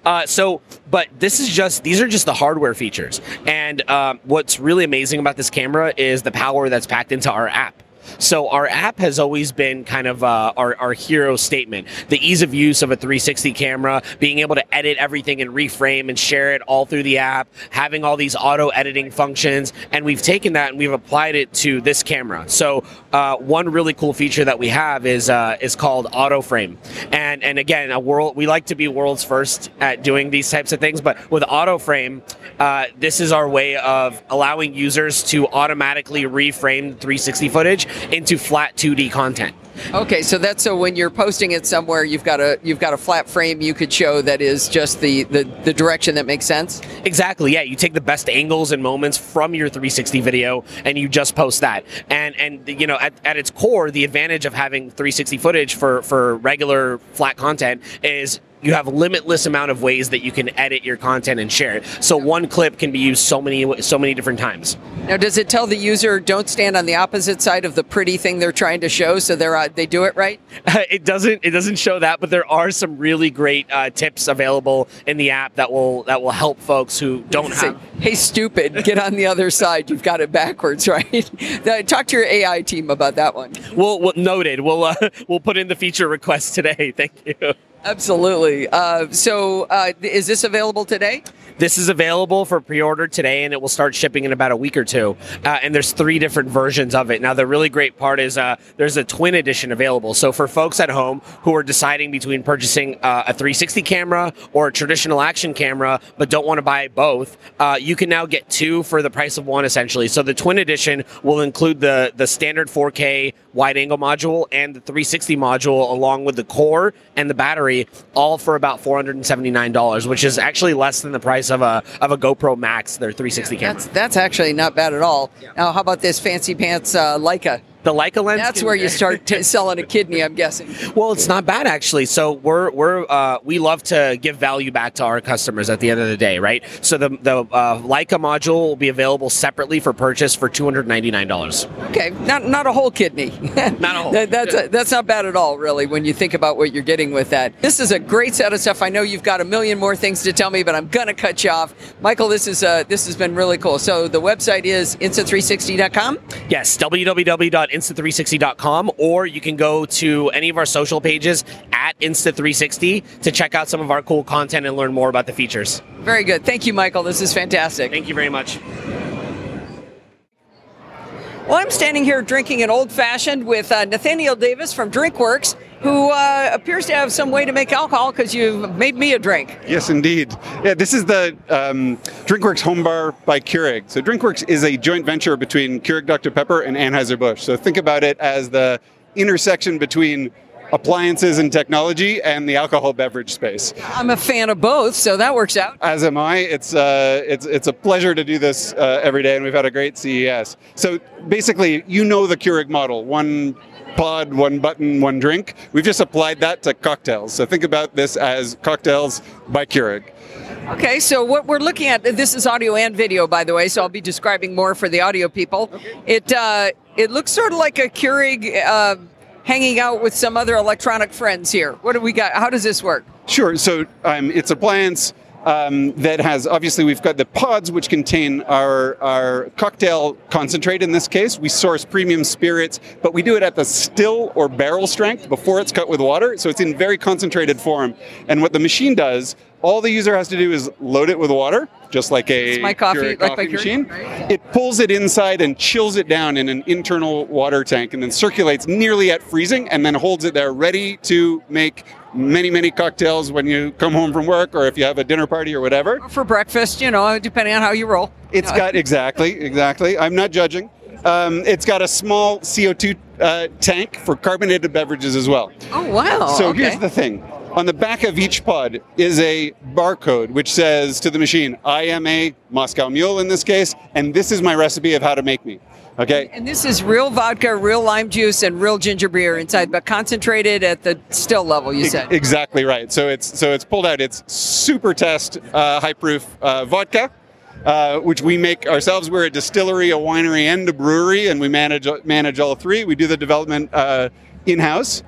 Uh, so but this is just these are just the hardware features. And um, what's really amazing about this camera is the power that's packed into our app so our app has always been kind of uh, our, our hero statement. The ease of use of a 360 camera, being able to edit everything and reframe and share it all through the app, having all these auto editing functions, and we've taken that and we've applied it to this camera. So uh, one really cool feature that we have is uh, is called auto frame, and and again, a world we like to be world's first at doing these types of things, but with auto frame, uh, this is our way of allowing users to automatically reframe 360 footage into flat 2D content. Okay, so that's so when you're posting it somewhere, you've got a you've got a flat frame you could show that is just the the, the direction that makes sense. Exactly. Yeah, you take the best angles and moments from your 360 video and you just post that. And and you know, at, at its core, the advantage of having 360 footage for for regular flat content is you have limitless amount of ways that you can edit your content and share it. So one clip can be used so many so many different times. Now, does it tell the user don't stand on the opposite side of the pretty thing they're trying to show, so they're uh, they do it right? [laughs] it doesn't it doesn't show that, but there are some really great uh, tips available in the app that will that will help folks who don't Say, have. hey, stupid, get on the other side. You've got it backwards, [laughs] right? Talk to your AI team about that one. We'll, we'll noted. We'll uh, [laughs] we'll put in the feature request today. Thank you. Absolutely. Uh, so, uh, is this available today? This is available for pre-order today, and it will start shipping in about a week or two. Uh, and there's three different versions of it. Now, the really great part is uh, there's a twin edition available. So for folks at home who are deciding between purchasing uh, a 360 camera or a traditional action camera, but don't want to buy both, uh, you can now get two for the price of one, essentially. So the twin edition will include the the standard 4K wide-angle module and the 360 module, along with the core and the battery, all for about $479, which is actually less than the price of a of a GoPro Max, their 360 camera. That's that's actually not bad at all. Now, how about this fancy pants uh, Leica? The Leica lens. That's can- where you start [laughs] t- selling a kidney, I'm guessing. Well, it's not bad actually. So we're we're uh, we love to give value back to our customers at the end of the day, right? So the the uh, Leica module will be available separately for purchase for two hundred ninety nine dollars. Okay, not not a whole kidney. [laughs] Not a whole. That- that's that's not bad at all, really, when you think about what you're getting with that. This is a great set of stuff. I know you've got a million more things to tell me, but I'm gonna cut you off, Michael. This is uh, this has been really cool. So the website is instant360.com. Yes, www.insta360.com, or you can go to any of our social pages at Insta360 to check out some of our cool content and learn more about the features. Very good. Thank you, Michael. This is fantastic. Thank you very much. Well, I'm standing here drinking an old fashioned with uh, Nathaniel Davis from DrinkWorks, who uh, appears to have some way to make alcohol because you've made me a drink. Yes, indeed. Yeah, this is the um, DrinkWorks Home Bar by Keurig. So DrinkWorks is a joint venture between Keurig Dr Pepper and Anheuser-Busch. So think about it as the intersection between appliances and technology and the alcohol beverage space. I'm a fan of both, so that works out. As am I. It's uh, it's it's a pleasure to do this uh, every day, and we've had a great CES. So basically, you know the Keurig model: one pod, one button, one drink. We've just applied that to cocktails. So think about this as cocktails by Keurig. Okay, so what we're looking at this is audio and video, by the way, so I'll be describing more for the audio people. It uh, it looks sort of like a Keurig uh, hanging out with some other electronic friends here. What do we got? How does this work? Sure. So um, it's appliance um, that has obviously we've got the pods which contain our our cocktail concentrate. In this case, we source premium spirits, but we do it at the still or barrel strength before it's cut with water. So it's in very concentrated form. And what the machine does All the user has to do is load it with water, just like a my coffee, like coffee machine. It pulls it inside and chills it down in an internal water tank, and then circulates nearly at freezing, and then holds it there ready to make many, many cocktails when you come home from work, or if you have a dinner party or whatever. For breakfast, you know, depending on how you roll. It's got exactly, exactly. I'm not judging. Um, it's got a small CO2 uh, tank for carbonated beverages as well. Oh wow. So okay. here's the thing. On the back of each pod is a barcode which says to the machine, I am a Moscow Mule in this case, and this is my recipe of how to make me. Okay? And this is real vodka, real lime juice, and real ginger beer inside, but concentrated at the still level. You said. Exactly right. So it's so it's pulled out. It's super test uh, high proof uh, vodka, uh, which we make ourselves. We're a distillery, a winery, and a brewery, and we manage manage all three. We do the development uh, in house.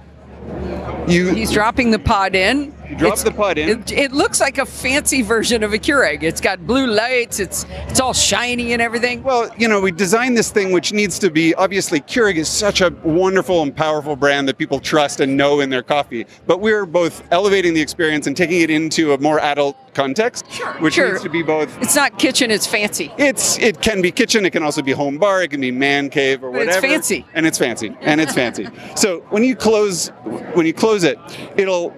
You He's dropping the pod in. You drop the pod in. It, it looks like a fancy version of a Keurig. It's got blue lights. It's it's all shiny and everything. Well, you know, we designed this thing which needs to be obviously Keurig is such a wonderful and powerful brand that people trust and know in their coffee. But we're both elevating the experience and taking it into a more adult context, which sure. needs to be both. It's not kitchen. It's fancy. It's it can be kitchen, it can also be home bar, it can be man cave or But it's whatever. fancy. And it's fancy. And it's fancy. [laughs] So when you close when you close it, it'll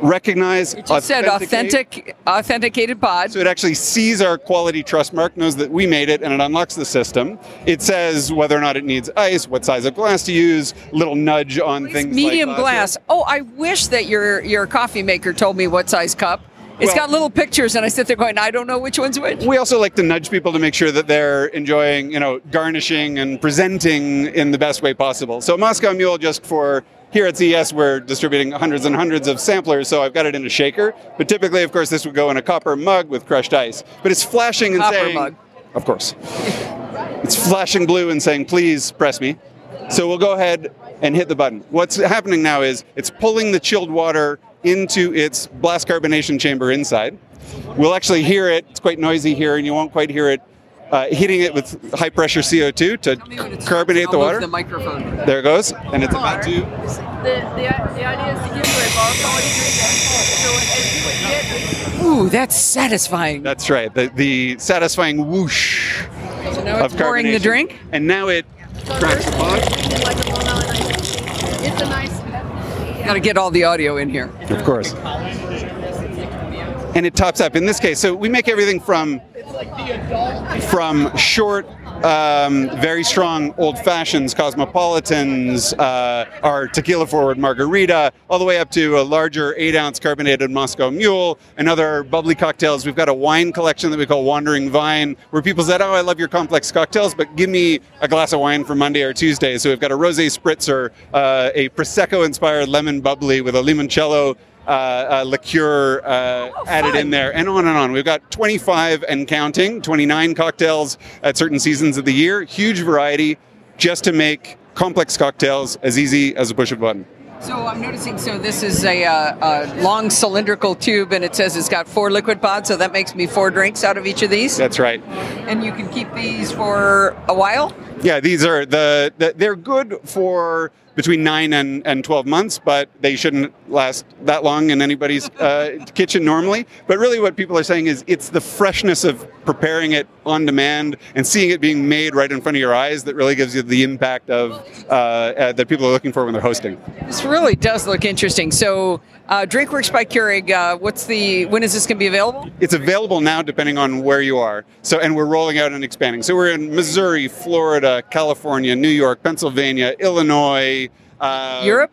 recognize It just said authentic, authenticated pod. so it actually sees our quality trust mark, knows that we made it, and it unlocks the system. It says whether or not it needs ice, what size of glass to use, little nudge on things. medium like glass. Oh, I wish that your your coffee maker told me what size cup. It's Well- got little pictures, and I sit there going, I don't know which one's which. We also like to nudge people to make sure that they're enjoying, you know, garnishing and presenting in the best way possible. So Moscow Mule, just for here at CES, we're distributing hundreds and hundreds of samplers, so I've got it in a shaker. But typically, of course, this would go in a copper mug with crushed ice. But it's flashing and Copper saying, mug. of course, it's flashing blue and saying, "Please press me." So we'll go ahead and hit the button. What's happening now is it's pulling the chilled water into its blast carbonation chamber inside. We'll actually hear it. It's quite noisy here, and you won't quite hear it uh, hitting it with high pressure CO2 to carbonate I'll the water. The microphone. There it goes, and it's about to. The, the, the idea is to give you a bar quality drink. So as you would get, Ooh, that's satisfying. That's right. The, the satisfying whoosh So now of it's pouring the drink. and now it cracks the pod. like a Long Island iced tea. It's a nice. Got to get all the audio in here. Of course. And it tops up. In this case, so we make everything from from short, um, very strong old fashions, cosmopolitans, uh, our tequila forward margarita, all the way up to a larger eight ounce carbonated Moscow Mule and other bubbly cocktails. We've got a wine collection that we call Wandering Vine, where people said, "Oh, I love your complex cocktails, but give me a glass of wine for Monday or Tuesday." So we've got a rosé spritzer, uh, a prosecco inspired lemon bubbly with a limoncello uh, uh, liqueur uh, added in there, and on and on. We've got 25 and counting, 29 cocktails at certain seasons of the year. Huge variety, just to make complex cocktails as easy as a push of a button. So I'm noticing. So this is a, uh, a long cylindrical tube, and it says it's got four liquid pods. So that makes me four drinks out of each of these. That's right. And you can keep these for a while. Yeah, these are the, the they're good for between nine and, and 12 months, but they shouldn't last that long in anybody's uh, [laughs] kitchen normally. But really, what people are saying is it's the freshness of preparing it on demand and seeing it being made right in front of your eyes that really gives you the impact of uh, uh, that people are looking for when they're hosting. This really does look interesting. So, uh, DrinkWorks by Keurig. Uh, what's the when is this going to be available? It's available now, depending on where you are. So, and we're rolling out and expanding. So, we're in Missouri, Florida, California, New York, Pennsylvania, Illinois. Uh, Europe,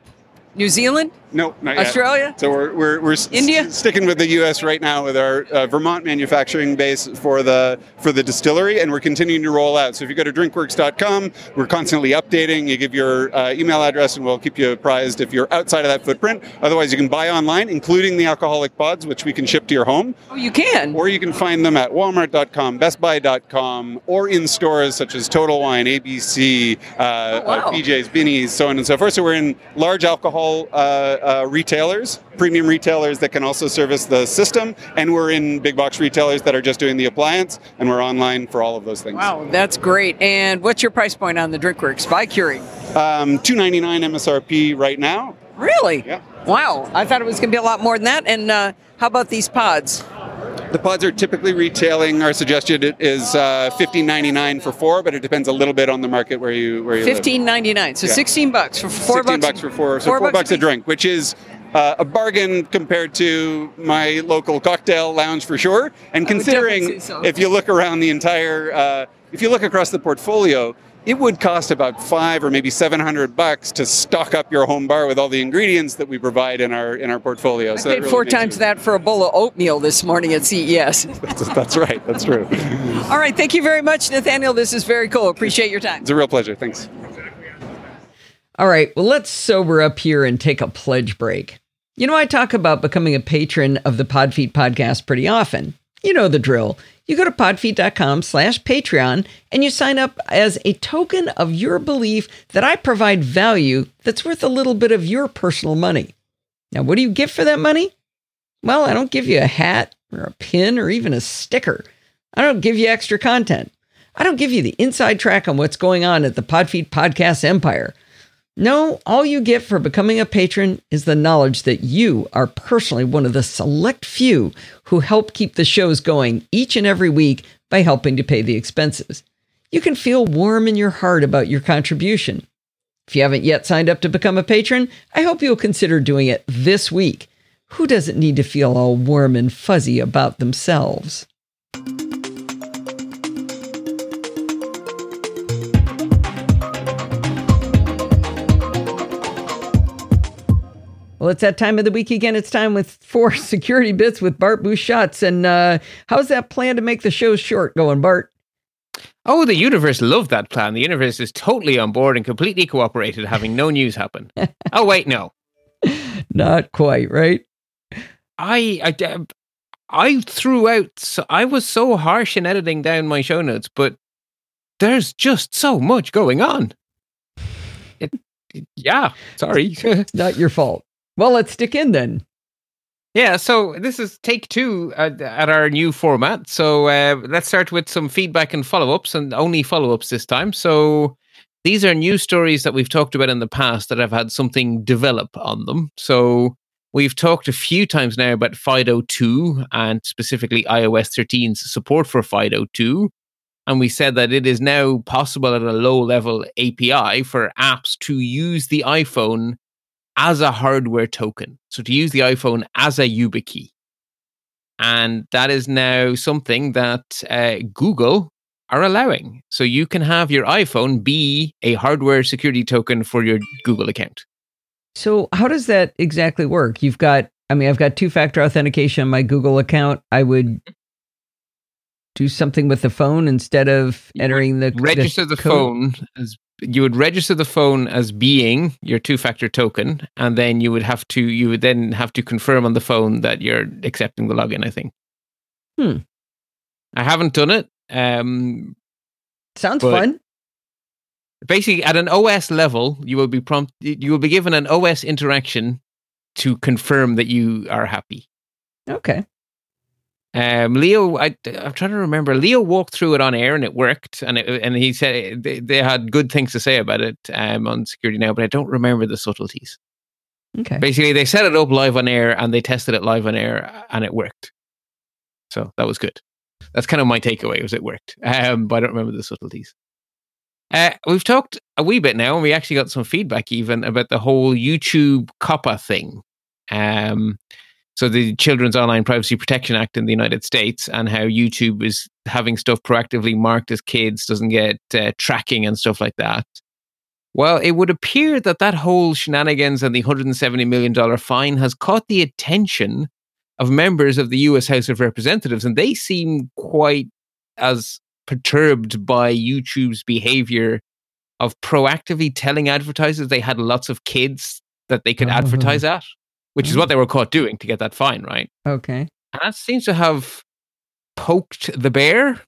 New Zealand. No, not yet. Australia? So we're we're, we're India? sticking with the U.S. right now with our uh, Vermont manufacturing base for the for the distillery, and we're continuing to roll out. So if you go to drinkworks.com, we're constantly updating. You give your uh, email address, and we'll keep you apprised if you're outside of that footprint. Otherwise, you can buy online, including the alcoholic pods, which we can ship to your home, Oh, you can. or you can find them at Walmart.com, BestBuy.com, or in stores such as Total Wine, ABC, uh, Oh, wow. uh, BJ's, Binny's, so on and so forth. So we're in large alcohol uh, uh, retailers, premium retailers that can also service the system, and we're in big box retailers that are just doing the appliance, and we're online for all of those things. Wow, that's great. And what's your price point on the DrinkWorks by Keurig? Um, 299 MSRP right now. Really? Yeah. Wow, I thought it was going to be a lot more than that. And uh, how about these pods? The pods are typically retailing. Our suggestion is uh, fifteen ninety nine for four, but it depends a little bit on the market where you where you. Fifteen ninety nine. So Yeah. sixteen bucks for four 16 bucks. bucks for four, so four, bucks, a piece. drink, which is uh, a bargain compared to my local cocktail lounge for sure. And considering so. if you look around the entire, uh, if you look across the portfolio, it would cost about five or maybe seven hundred bucks to stock up your home bar with all the ingredients that we provide in our in our portfolio. I So paid really four times it- that for a bowl of oatmeal this morning at CES. [laughs] That's, that's right. That's true. All right, thank you very much, Nathaniel. This is very cool. Appreciate your time. It's a real pleasure. Thanks. All right, well, let's sober up here and take a pledge break. You know, I talk about becoming a patron of the Podfeet podcast pretty often. You know the drill. You go to podfeet.com slash Patreon and you sign up as a token of your belief that I provide value that's worth a little bit of your personal money. Now, what do you get for that money? Well, I don't give you a hat or a pin or even a sticker. I don't give you extra content. I don't give you the inside track on what's going on at the Podfeet podcast empire. No, all you get for becoming a patron is the knowledge that you are personally one of the select few who help keep the shows going each and every week by helping to pay the expenses. You can feel warm in your heart about your contribution. If you haven't yet signed up to become a patron, I hope you'll consider doing it this week. Who doesn't need to feel all warm and fuzzy about themselves? Well, it's that time of the week again. It's time with four [laughs] security bits with Bart Busschots. And uh, how's that plan to make the show short going, Bart? Oh, the universe loved that plan. The universe is totally on board and completely cooperated, having no news happen. [laughs] oh, wait, no. Not quite, right? I, I, I threw out, so I was so harsh in editing down my show notes, but there's just so much going on. It, it- yeah, sorry. Not your fault. Well, let's stick in then. Yeah, so this is take two at, at our new format. So uh, let's start with some feedback and follow ups, and only follow ups this time. So these are news stories that we've talked about in the past that have had something develop on them. So we've talked a few times now about FIDO 2 and specifically iOS 13's support for FIDO 2. And we said that it is now possible at a low level API for apps to use the iPhone as a hardware token. So to use the iPhone as a YubiKey. And that is now something that uh, Google are allowing. So you can have your iPhone be a hardware security token for your Google account. So, how does that exactly work? You've got, I mean, I've got two factor authentication on my Google account. I would do something with the phone instead of entering the Register the code? phone as you would register the phone as being your two-factor token, and then you would have to you would then have to confirm on the phone that you're accepting the login. I think. Hmm. I haven't done it. Um, Sounds fun. basically at an OS level, you will be prompt you will be given an OS interaction to confirm that you are happy. Okay. Um, Leo, I, I'm trying to remember. Leo walked through it on air and it worked, and it, and he said they, they had good things to say about it um, on security now, but I don't remember the subtleties. Okay. Basically, they set it up live on air and they tested it live on air, and it worked. So that was good. That's kind of my takeaway was it worked, um, but I don't remember the subtleties. Uh, we've talked a wee bit now, and we actually got some feedback even about the whole YouTube COPPA thing. Um, so the Children's Online Privacy Protection Act in the United States, and how YouTube is having stuff proactively marked as kids, doesn't get uh, tracking and stuff like that. Well, it would appear that that whole shenanigans and the $170 million fine has caught the attention of members of the US House of Representatives, and they seem quite as perturbed by YouTube's behavior of proactively telling advertisers they had lots of kids that they could Oh. advertise at, which is what mm. they were caught doing to get that fine, right? Okay. And that seems to have poked the bear.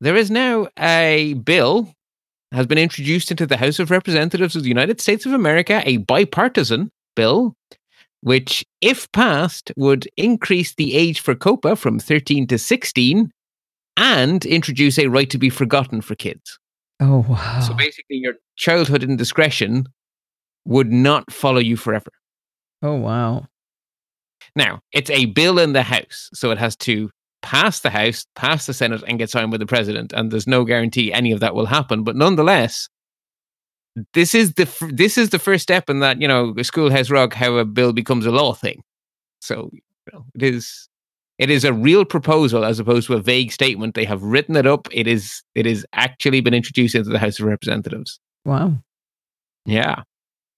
There is now a bill has been introduced into the House of Representatives of the United States of America, a bipartisan bill, which, if passed, would increase the age for COPPA from 13 to 16 and introduce a right to be forgotten for kids. Oh, wow. So basically, your childhood indiscretion would not follow you forever. Oh wow. Now, it's a bill in the House, so it has to pass the House, pass the Senate, and get signed by the president. And there's no guarantee any of that will happen. But nonetheless, this is the f- this is the first step in that you know a schoolhouse rock how a bill becomes a law thing. So you know, it is it is a real proposal as opposed to a vague statement. They have written it up. It is it is actually been introduced into the House of Representatives. Wow. Yeah.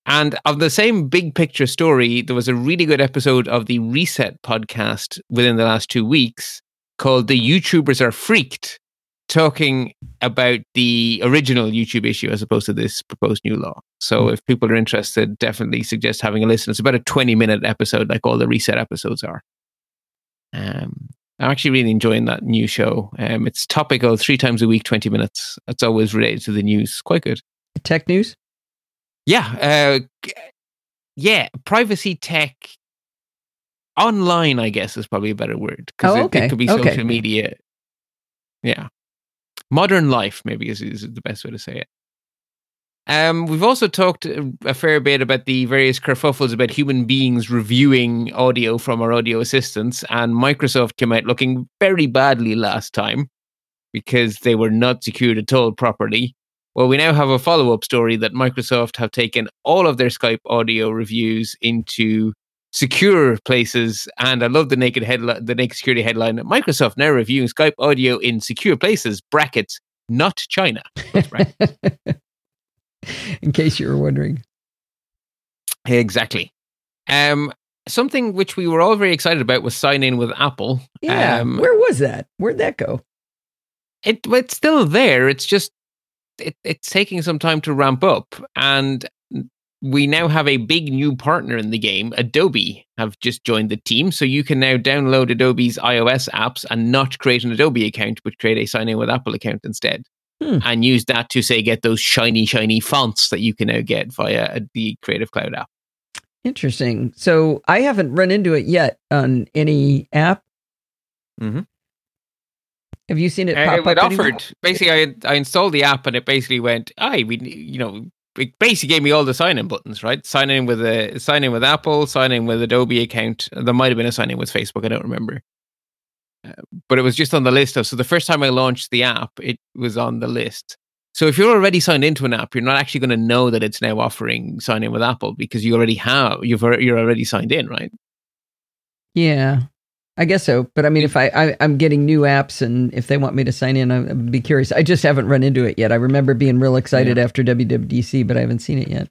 And of the same big picture story, there was a really good episode of the Reset podcast within the last two weeks called The YouTubers Are Freaked, talking about the original YouTube issue as opposed to this proposed new law. So if people are interested, definitely suggest having a listen. It's about a 20 minute episode, like all the Reset episodes are. Um, I'm actually really enjoying that new show. Um, it's topical, three times a week, 20 minutes. It's always related to the news. Quite good. Tech news? Yeah, uh, yeah, privacy tech online, I guess, is probably a better word because Oh, it, okay, it could be okay. social media. Yeah, modern life maybe is, is the best way to say it. Um, we've also talked a a fair bit about the various kerfuffles about human beings reviewing audio from our audio assistants, and Microsoft came out looking very badly last time because they were not secured at all properly. Well, we now have a follow up story that Microsoft have taken all of their Skype audio reviews into secure places. And I love the naked headline, the naked security headline. Microsoft now reviewing Skype audio in secure places. Brackets, not China. Brackets. [laughs] In case you were wondering. exactly. Um, something which we were all very excited about was sign in with Apple. Yeah. Um, Where was that? Where'd that go? it it's still there. It's just it, it's taking some time to ramp up, and we now have a big new partner in the game. Adobe have just joined the team, so you can now download Adobe's iOS apps and not create an Adobe account, but create a sign in with Apple account instead. Hmm. And use that to say get those shiny, shiny fonts that you can now get via the Creative Cloud app. Interesting. So I haven't run into it yet on any app. Mhm. Have you seen it Uh, pop it offered basically. I, I installed the app and it basically went, I we you know." It basically gave me all the sign in buttons, right? Sign in with a sign in with Apple, sign in with Adobe account. There might have been a sign in with Facebook. I don't remember, uh, but it was just on the list of. So the first time I launched the app, it was on the list. So if you're already signed into an app, you're not actually going to know that it's now offering sign in with Apple because you already have you've you're already signed in, right? Yeah, I guess so. But I mean, if I, I I'm getting new apps and if they want me to sign in, I'd be curious. I just haven't run into it yet. I remember being real excited after WWDC, but I haven't seen it yet.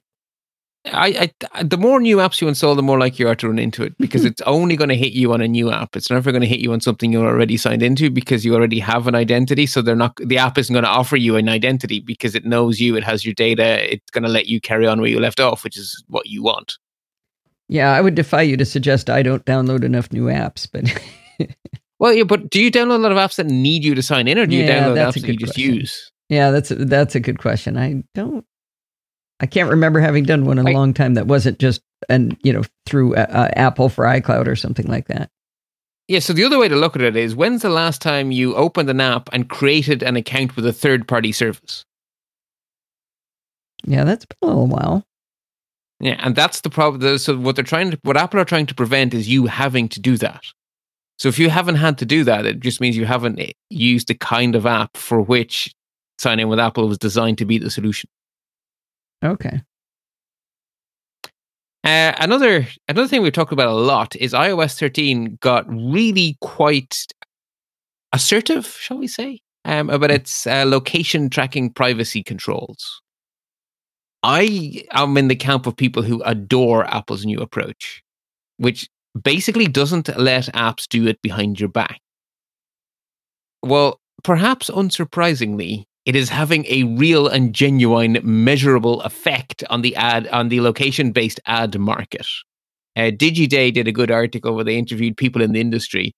I, I the more new apps you install, the more likely you are to run into it [laughs] because it's only going to hit you on a new app. It's never going to hit you on something you're already signed into because you already have an identity. So they're not the app isn't going to offer you an identity because it knows you, it has your data. It's going to let you carry on where you left off, which is what you want. Yeah, I would defy you to suggest I don't download enough new apps, but [laughs] Well, yeah, but do you download a lot of apps that need you to sign in, or do you Yeah, download apps that you just question. use? yeah, that's a, that's a good question. I don't. I can't remember having done one in a I- long time that wasn't just and you know through uh, uh, Apple for iCloud or something like that. Yeah, so the other way to look at it is when's the last time you opened an app and created an account with a third party service? Yeah, that's been a little while. Yeah, and that's the problem. So what they're trying to, what Apple are trying to prevent is you having to do that. So if you haven't had to do that, it just means you haven't eh, used the kind of app for which sign in with Apple was designed to be the solution. Okay. Uh, another another thing we've talked about a lot is iOS 13 got really quite assertive, shall we say, um, about its uh, location tracking privacy controls. I am in the camp of people who adore Apple's new approach, which basically doesn't let apps do it behind your back. Well, perhaps unsurprisingly, it is having a real and genuine measurable effect on the ad on the location based ad market. Uh, DigiDay did a good article where they interviewed people in the industry,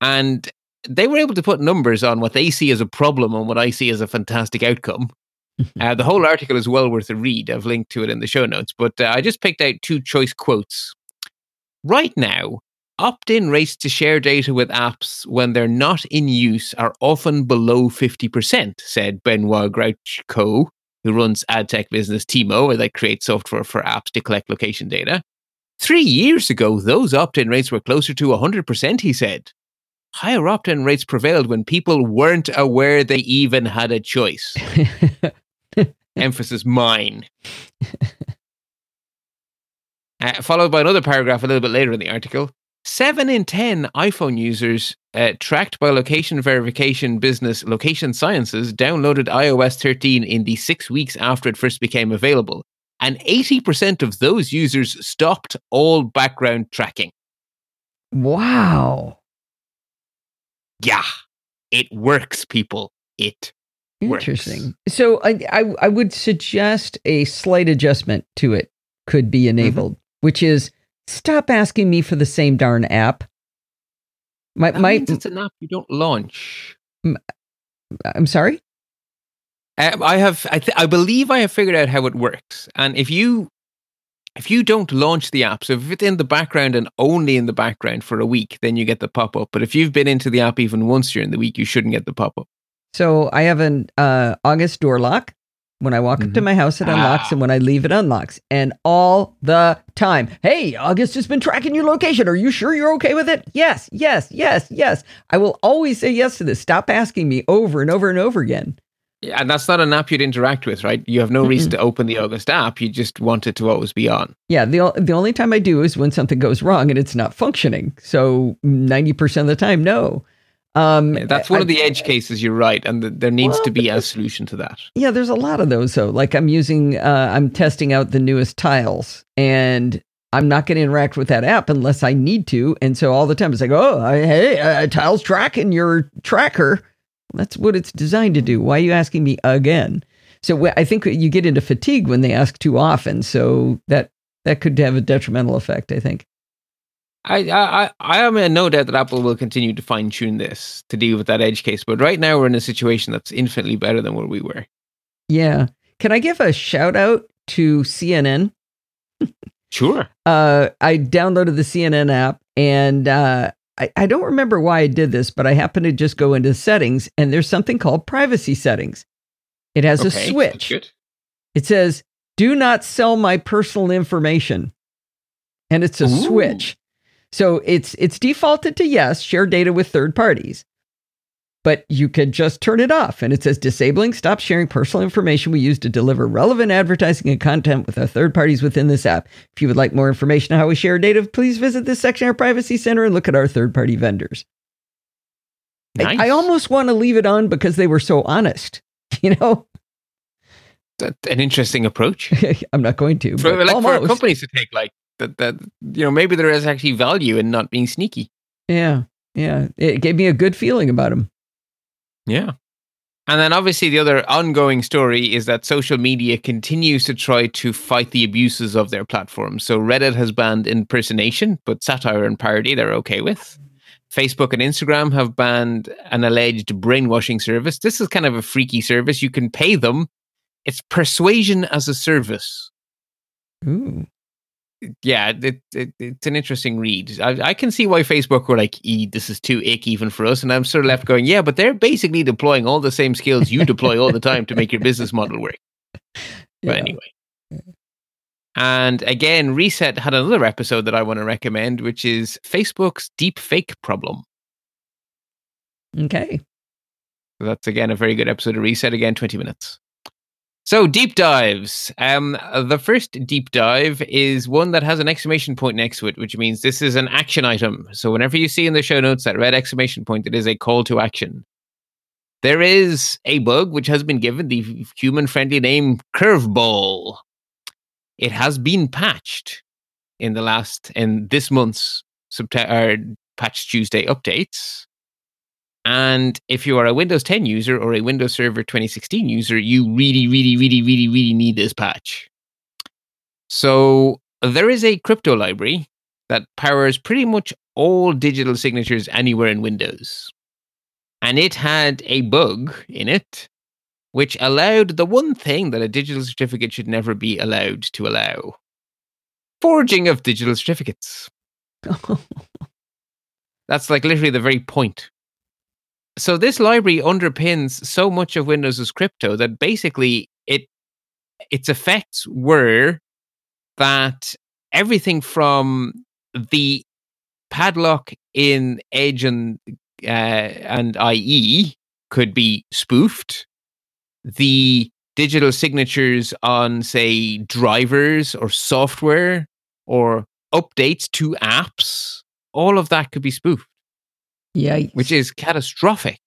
and they were able to put numbers on what they see as a problem and what I see as a fantastic outcome. Uh, the whole article is well worth a read. I've linked to it in the show notes, but uh, I just picked out two choice quotes. Right now, opt in rates to share data with apps when they're not in use are often below 50%, said Benoit Grouchko, who runs ad tech business Teemo, where they create software for apps to collect location data. Three years ago, those opt in rates were closer to 100%, he said. Higher opt in rates prevailed when people weren't aware they even had a choice. [laughs] Emphasis mine. [laughs] Uh, followed by another paragraph a little bit later in the article. Seven in 10 iPhone users uh, tracked by location verification business Location Sciences downloaded iOS 13 in the six weeks after it first became available. And 80% of those users stopped all background tracking. Wow. Yeah, it works, people. It works. Interesting. So I, I I would suggest a slight adjustment to it could be enabled, which is stop asking me for the same darn app. My That my it's an app you don't launch. I'm sorry? Uh, I have, I, th- I believe I have figured out how it works. And if you, if you don't launch the app, so if it's in the background and only in the background for a week, then you get the pop up. But if you've been into the app even once during the week, you shouldn't get the pop up. So I have an uh, August door lock. When I walk up to Mhm. my house, it unlocks, Ah. and when I leave, it unlocks. And all the time, hey, August has been tracking your location. Are you sure you're okay with it? Yes, yes, yes, yes. I will always say yes to this. Stop asking me over and over and over again. Yeah, and that's not an app you'd interact with, right? You have no reason to open the August app. You just want it to always be on. Yeah, the the only time I do is when something goes wrong and it's not functioning. So ninety percent of the time, no. Um, that's one I- of the edge cases. You're right, and th- there needs Well, to be a solution to that. Yeah, there's a lot of those though. Like I'm using, uh, I'm testing out the newest tiles, and I'm not going to interact with that app unless I need to. And so all the time it's like, oh, I, hey, uh, tiles tracking your tracker. That's what it's designed to do. Why are you asking me again? So I think you get into fatigue when they ask too often. So that that could have a detrimental effect. I think. I, I, I- am in no doubt that Apple will continue to fine tune this to deal with that edge case. But right now, we're in a situation that's infinitely better than where we were. Yeah. Can I give a shout out to CNN? Sure. [laughs] uh, I downloaded the CNN app and uh, I, I don't remember why I did this, but I happened to just go into settings and there's something called privacy settings. It has a switch. It says, do not sell my personal information. And it's a Ooh. switch. So it's it's defaulted to yes, share data with third parties. But you could just turn it off. And it says disabling, stop sharing personal information we use to deliver relevant advertising and content with our third parties within this app. If you would like more information on how we share data, please visit this section of our privacy center and look at our third party vendors. I- Nice. I, almost want to leave it on because they were so honest. [laughs] You know, an interesting approach. [laughs] I'm not going to. For, like for companies to take like that, that you know maybe there is actually value in not being sneaky. Yeah, yeah. It gave me a good feeling about him. Yeah. And then obviously the other ongoing story is that social media continues to try to fight the abuses of their platforms. So Reddit has banned impersonation, but satire and parody they're okay with. Facebook and Instagram have banned an alleged brainwashing service. This is kind of a freaky service. You can pay them. It's persuasion as a service. Ooh. Yeah, it, it, it's an interesting read. I, I can see why Facebook were like, e, this is too ick even for us. And I'm sort of left going, yeah, but they're basically deploying all the same skills you deploy all the time to make your business model work. [laughs] Yeah. But anyway. And again, Reset had another episode that I want to recommend, which is Facebook's deep fake problem. Okay. So that's again a very good episode of Reset. Again, 20 minutes. So deep dives. Um, the first deep dive is one that has an exclamation point next to it, which means this is an action item. So whenever you see in the show notes that red exclamation point, it is a call to action. There is a bug which has been given the human-friendly name Curveball. It has been patched in the last in this month's September patch Tuesday updates. And if you are a Windows 10 user or a Windows Server 2016 user, you really, really, really, really, really need this patch. So there is a crypto library that powers pretty much all digital signatures anywhere in Windows. And it had a bug in it which allowed the one thing that a digital certificate should never be allowed to allow forging of digital certificates. [laughs] That's like literally the very point. So this library underpins so much of Windows' crypto that basically it its effects were that everything from the padlock in Edge and uh, and IE could be spoofed. The digital signatures on, say, drivers or software or updates to apps, all of that could be spoofed, Yikes. which is catastrophic.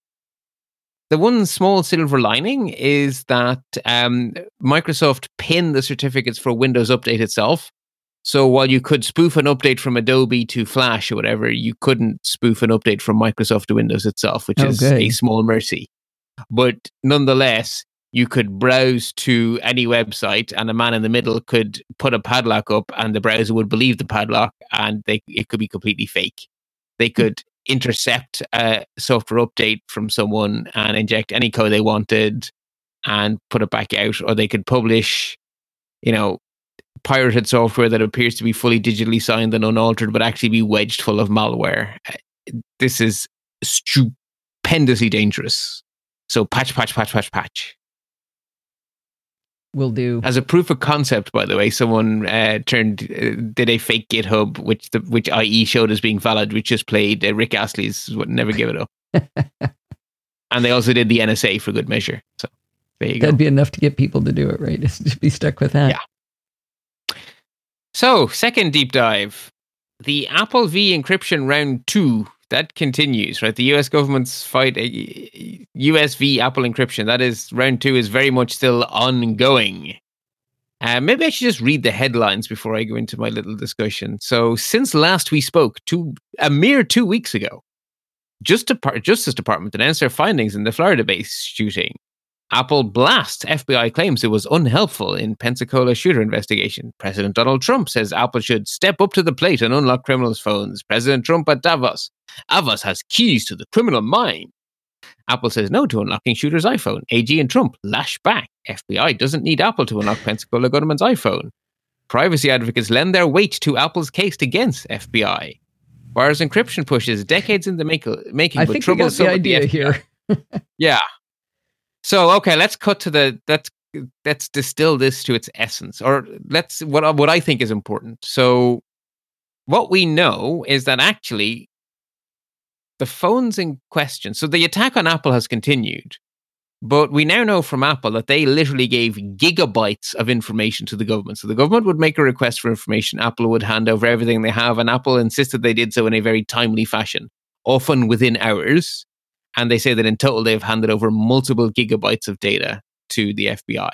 The one small silver lining is that um, Microsoft pinned the certificates for Windows Update itself. So while you could spoof an update from Adobe to Flash or whatever, you couldn't spoof an update from Microsoft to Windows itself, which Oh, is good. a small mercy. But nonetheless, you could browse to any website and a man in the middle could put a padlock up and the browser would believe the padlock and they, it could be completely fake. They could intercept a software update from someone and inject any code they wanted and put it back out, or they could publish, you know, pirated software that appears to be fully digitally signed and unaltered, but actually be wedged full of malware. This is stupendously dangerous. So patch, patch, patch, patch, patch. Will do. As a proof of concept, by the way, someone uh, turned uh, did a fake GitHub, which the which IE showed as being valid, which just played uh, Rick Astley's "Would Never Give It Up," [laughs] and they also did the NSA for good measure. So there you go. That'd be enough to get people to do it, right? [laughs] Just be stuck with that. Yeah. So, second deep dive. The Apple V encryption round two that continues, right? The US government's fight, uh, US v Apple encryption, that is round two is very much still ongoing. Uh, maybe I should just read the headlines before I go into my little discussion. So, since last we spoke, two, a mere two weeks ago, just Depart- Justice Department announced their findings in the Florida based shooting. Apple blasts FBI claims it was unhelpful in Pensacola shooter investigation. President Donald Trump says Apple should step up to the plate and unlock criminals' phones. President Trump at Davos. Davos has keys to the criminal mind. Apple says no to unlocking shooter's iPhone. AG and Trump lash back. FBI doesn't need Apple to unlock Pensacola gunman's iPhone. Privacy advocates lend their weight to Apple's case against FBI. Wires encryption pushes decades in the make- making, I think we trouble got the at the idea here. [laughs] Yeah. So okay, let's cut to the let's let's distill this to its essence, or let's what what I think is important. So, what we know is that actually the phones in question. So the attack on Apple has continued, but we now know from Apple that they literally gave gigabytes of information to the government. So the government would make a request for information, Apple would hand over everything they have, and Apple insisted they did so in a very timely fashion, often within hours and they say that in total they've handed over multiple gigabytes of data to the FBI.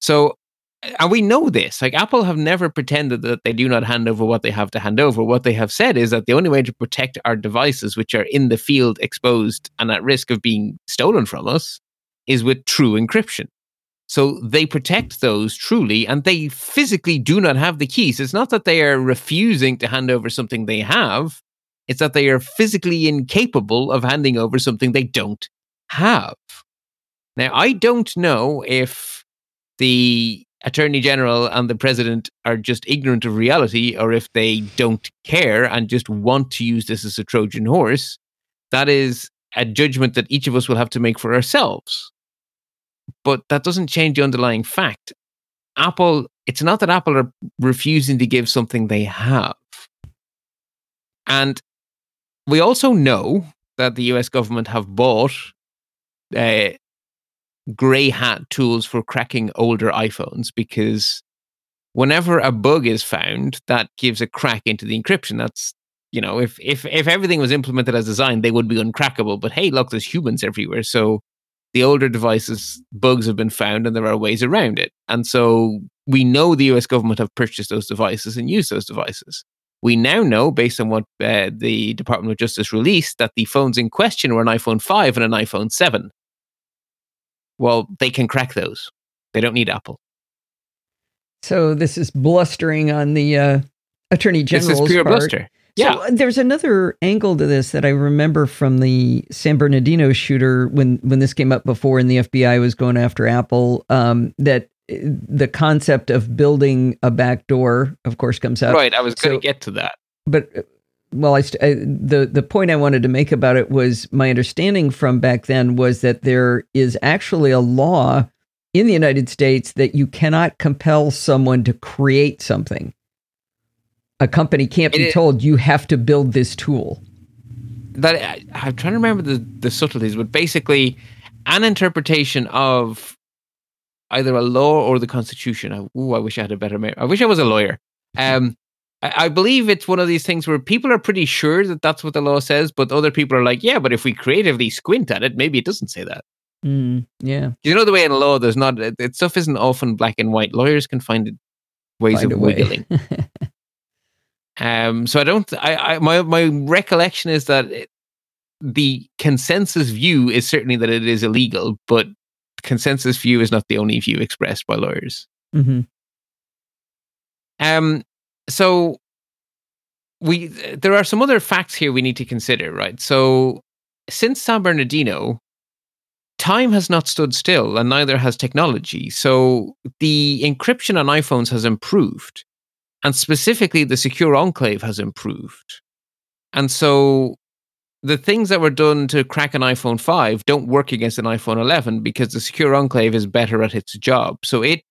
So, and we know this. Like Apple have never pretended that they do not hand over what they have to hand over. What they have said is that the only way to protect our devices, which are in the field exposed and at risk of being stolen from us, is with true encryption. So they protect those truly, and they physically do not have the keys. It's not that they are refusing to hand over something they have, it's that they are physically incapable of handing over something they don't have. Now, I don't know if the Attorney General and the President are just ignorant of reality or if they don't care and just want to use this as a Trojan horse. That is a judgment that each of us will have to make for ourselves. But that doesn't change the underlying fact. Apple, it's not that Apple are refusing to give something they have. And we also know that the US government have bought uh, grey hat tools for cracking older iPhones because whenever a bug is found, that gives a crack into the encryption. That's you know, if if if everything was implemented as designed, they would be uncrackable. But hey, look, there's humans everywhere, so the older devices bugs have been found, and there are ways around it. And so we know the US government have purchased those devices and used those devices. We now know, based on what uh, the Department of Justice released, that the phones in question were an iPhone 5 and an iPhone 7. Well, they can crack those. They don't need Apple. So this is blustering on the uh, Attorney General's This is pure part. bluster. Yeah. uh, there's another angle to this that I remember from the San Bernardino shooter when when this came up before and the FBI was going after Apple. Um, that the concept of building a back door, of course, comes out. right. I was going so- to get to that. But uh, well, I, st- I the the point I wanted to make about it was my understanding from back then was that there is actually a law in the United States that you cannot compel someone to create something a company can't be It- told you have to build this tool. that I, I'm trying to remember the, the subtleties, but basically, an interpretation of either a law or the Constitution. I, ooh, I wish I had a better. me- I wish I was a lawyer. Um, I, I believe it's one of these things where people are pretty sure that that's what the law says, but other people are like, yeah, but if we creatively squint at it, maybe it doesn't say that. Mm, yeah. You know the way in law, there's not it, it- stuff isn't often black and white. Lawyers can find it, ways Find of wiggling. [laughs] Um, so I don't. I, I my my recollection is that it, the consensus view is certainly that it is illegal, but consensus view is not the only view expressed by lawyers. hmm Um, so we there are some other facts here we need to consider, right? So since San Bernardino, time has not stood still, and neither has technology. So the encryption on iPhones has improved, and specifically the secure enclave has improved. And so the things that were done to crack an iPhone 5 don't work against an iPhone 11 because the secure enclave is better at its job. So it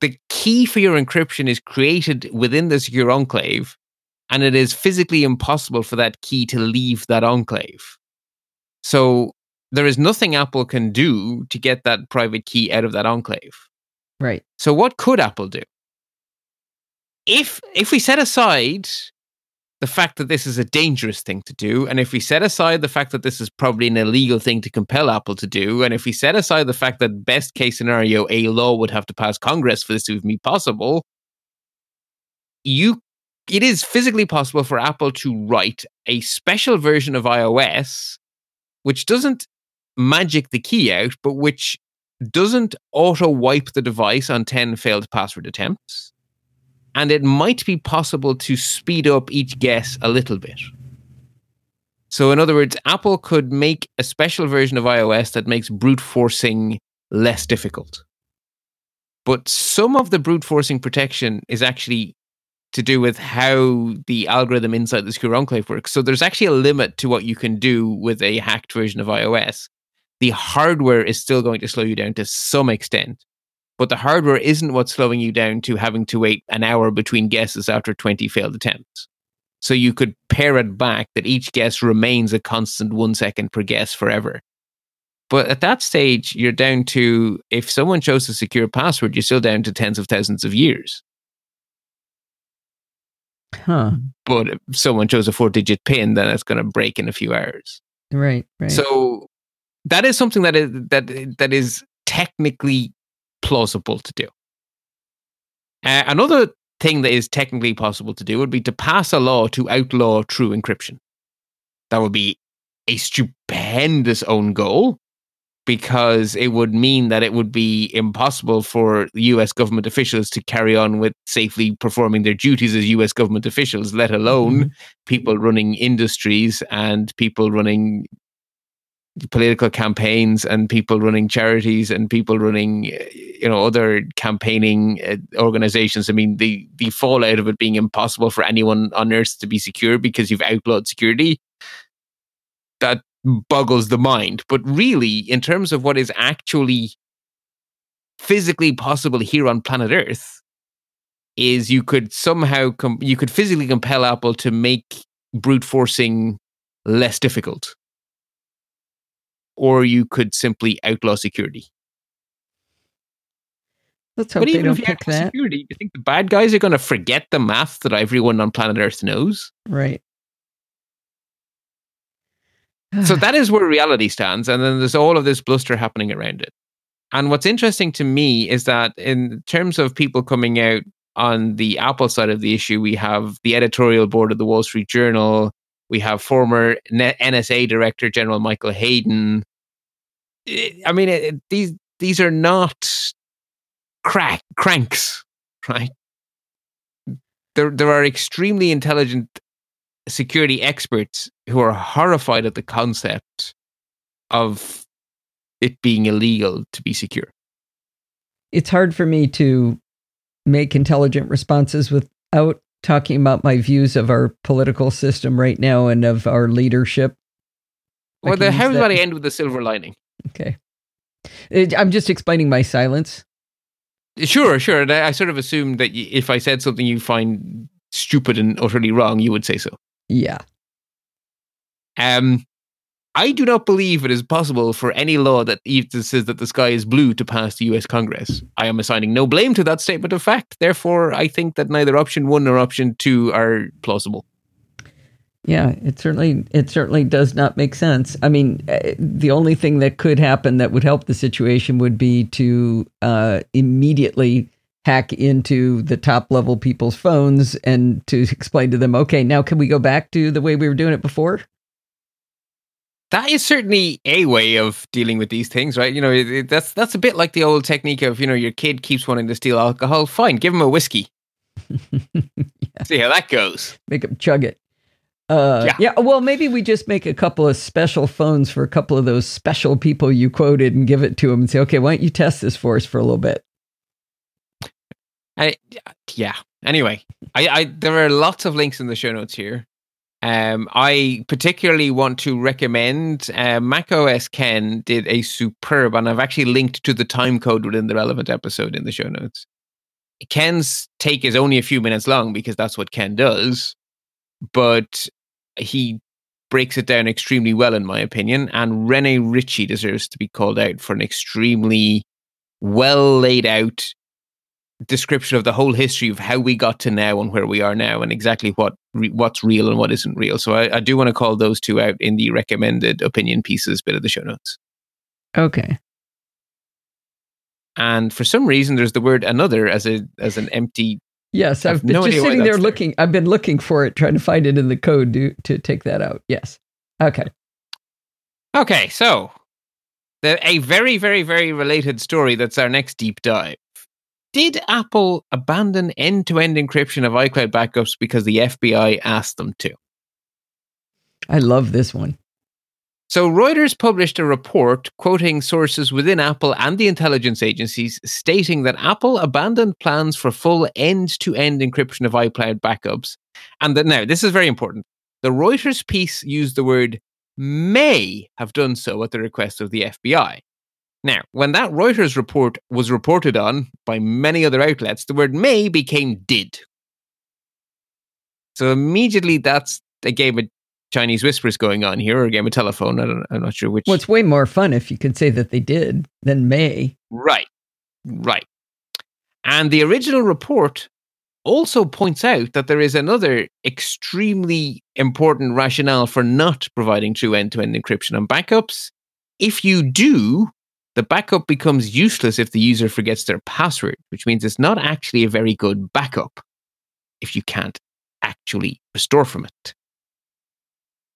the key for your encryption is created within the secure enclave, and it is physically impossible for that key to leave that enclave. So there is nothing Apple can do to get that private key out of that enclave. Right. So what could Apple do? If if we set aside the fact that this is a dangerous thing to do, and if we set aside the fact that this is probably an illegal thing to compel Apple to do, and if we set aside the fact that best case scenario a law would have to pass Congress for this to even be possible, you it is physically possible for Apple to write a special version of iOS which doesn't magic the key out, but which doesn't auto wipe the device on 10 failed password attempts. And it might be possible to speed up each guess a little bit. So, in other words, Apple could make a special version of iOS that makes brute forcing less difficult. But some of the brute forcing protection is actually to do with how the algorithm inside the secure enclave works. So there's actually a limit to what you can do with a hacked version of iOS. The hardware is still going to slow you down to some extent, but the hardware isn't what's slowing you down to having to wait an hour between guesses after 20 failed attempts. So you could pare it back that each guess remains a constant one second per guess forever. But at that stage, you're down to if someone chose a secure password, you're still down to tens of thousands of years. Huh. but if someone chose a four digit pin, then it's going to break in a few hours. Right. Right. So that is something that is that that is technically plausible to do. Uh, another thing that is technically possible to do would be to pass a law to outlaw true encryption. That would be a stupendous own goal because it would mean that it would be impossible for US government officials to carry on with safely performing their duties as US government officials, let alone people running industries and people running political campaigns and people running charities and people running you know other campaigning uh, organizations. I mean the the fallout of it being impossible for anyone on earth to be secure because you've outlawed security that boggles the mind. But really in terms of what is actually physically possible here on planet earth is you could somehow com- you could physically compel apple to make brute forcing less difficult or you could simply outlaw security. Let's hope but they even don't if you pick outlaw that. security, do you think the bad guys are going to forget the math that everyone on planet Earth knows? Right. so [sighs] that is where reality stands, and then there's all of this bluster happening around it. And what's interesting to me is that in terms of people coming out on the Apple side of the issue, we have the editorial board of the Wall Street Journal. We have former NSA Director General Michael Hayden. I- mean, it, these these are not crack cranks, right? There there are extremely intelligent security experts who are horrified at the concept of it being illegal to be secure. it's hard for me to make intelligent responses without talking about my views of our political system right now and of our leadership. Well, how about I end with the silver lining? Okay. I'm just explaining my silence. Sure, sure. And I, I sort of assumed that y- if I said something you find stupid and utterly wrong, you would say so. Yeah. Um, I do not believe it is possible for any law that even says that the sky is blue to pass the US Congress. I am assigning no blame to that statement of fact. Therefore, I think that neither option one nor option two are plausible. Yeah, it certainly it certainly does not make sense. I mean, uh, the only thing that could happen that would help the situation would be to uh, immediately hack into the top level people's phones and to explain to them, okay, now can we go back to the way we were doing it before? That is certainly a way of dealing with these things, right? You know, it, it, that's that's a bit like the old technique of you know your kid keeps wanting to steal alcohol. Fine, give him a whiskey. [laughs] yeah. See how that goes. Make him chug it. Uh, yeah. yeah. Well, maybe we just make a couple of special phones for a couple of those special people you quoted and give it to them and say, okay, why don't you test this for us for a little bit? I, yeah. Anyway, I, I there are lots of links in the show notes here. Um, I particularly want to recommend uh, macOS Ken did a superb, and I've actually linked to the time code within the relevant episode in the show notes. Ken's take is only a few minutes long because that's what Ken does, but he breaks it down extremely well, in my opinion. And Rene Ritchie deserves to be called out for an extremely well laid out description of the whole history of how we got to now and where we are now, and exactly what re- what's real and what isn't real. So I, I do want to call those two out in the recommended opinion pieces bit of the show notes. Okay. And for some reason, there's the word "another" as a as an empty Yes, I've been no just sitting there looking. There. I've been looking for it, trying to find it in the code to to take that out. Yes. Okay. Okay, so the, a very, very, very related story. That's our next deep dive. Did Apple abandon end-to-end encryption of iCloud backups because the FBI asked them to? I love this one. So, Reuters published a report quoting sources within Apple and the intelligence agencies stating that Apple abandoned plans for full end to end encryption of iCloud backups. And that now, this is very important. The Reuters piece used the word may have done so at the request of the FBI. Now, when that Reuters report was reported on by many other outlets, the word may became did. So immediately that's a game of Chinese whispers going on here or a game of telephone. I don't, I'm not sure which. Well, it's way more fun if you could say that they did than may. Right. Right. And the original report also points out that there is another extremely important rationale for not providing true end to end encryption on backups. If you do, the backup becomes useless if the user forgets their password, which means it's not actually a very good backup if you can't actually restore from it.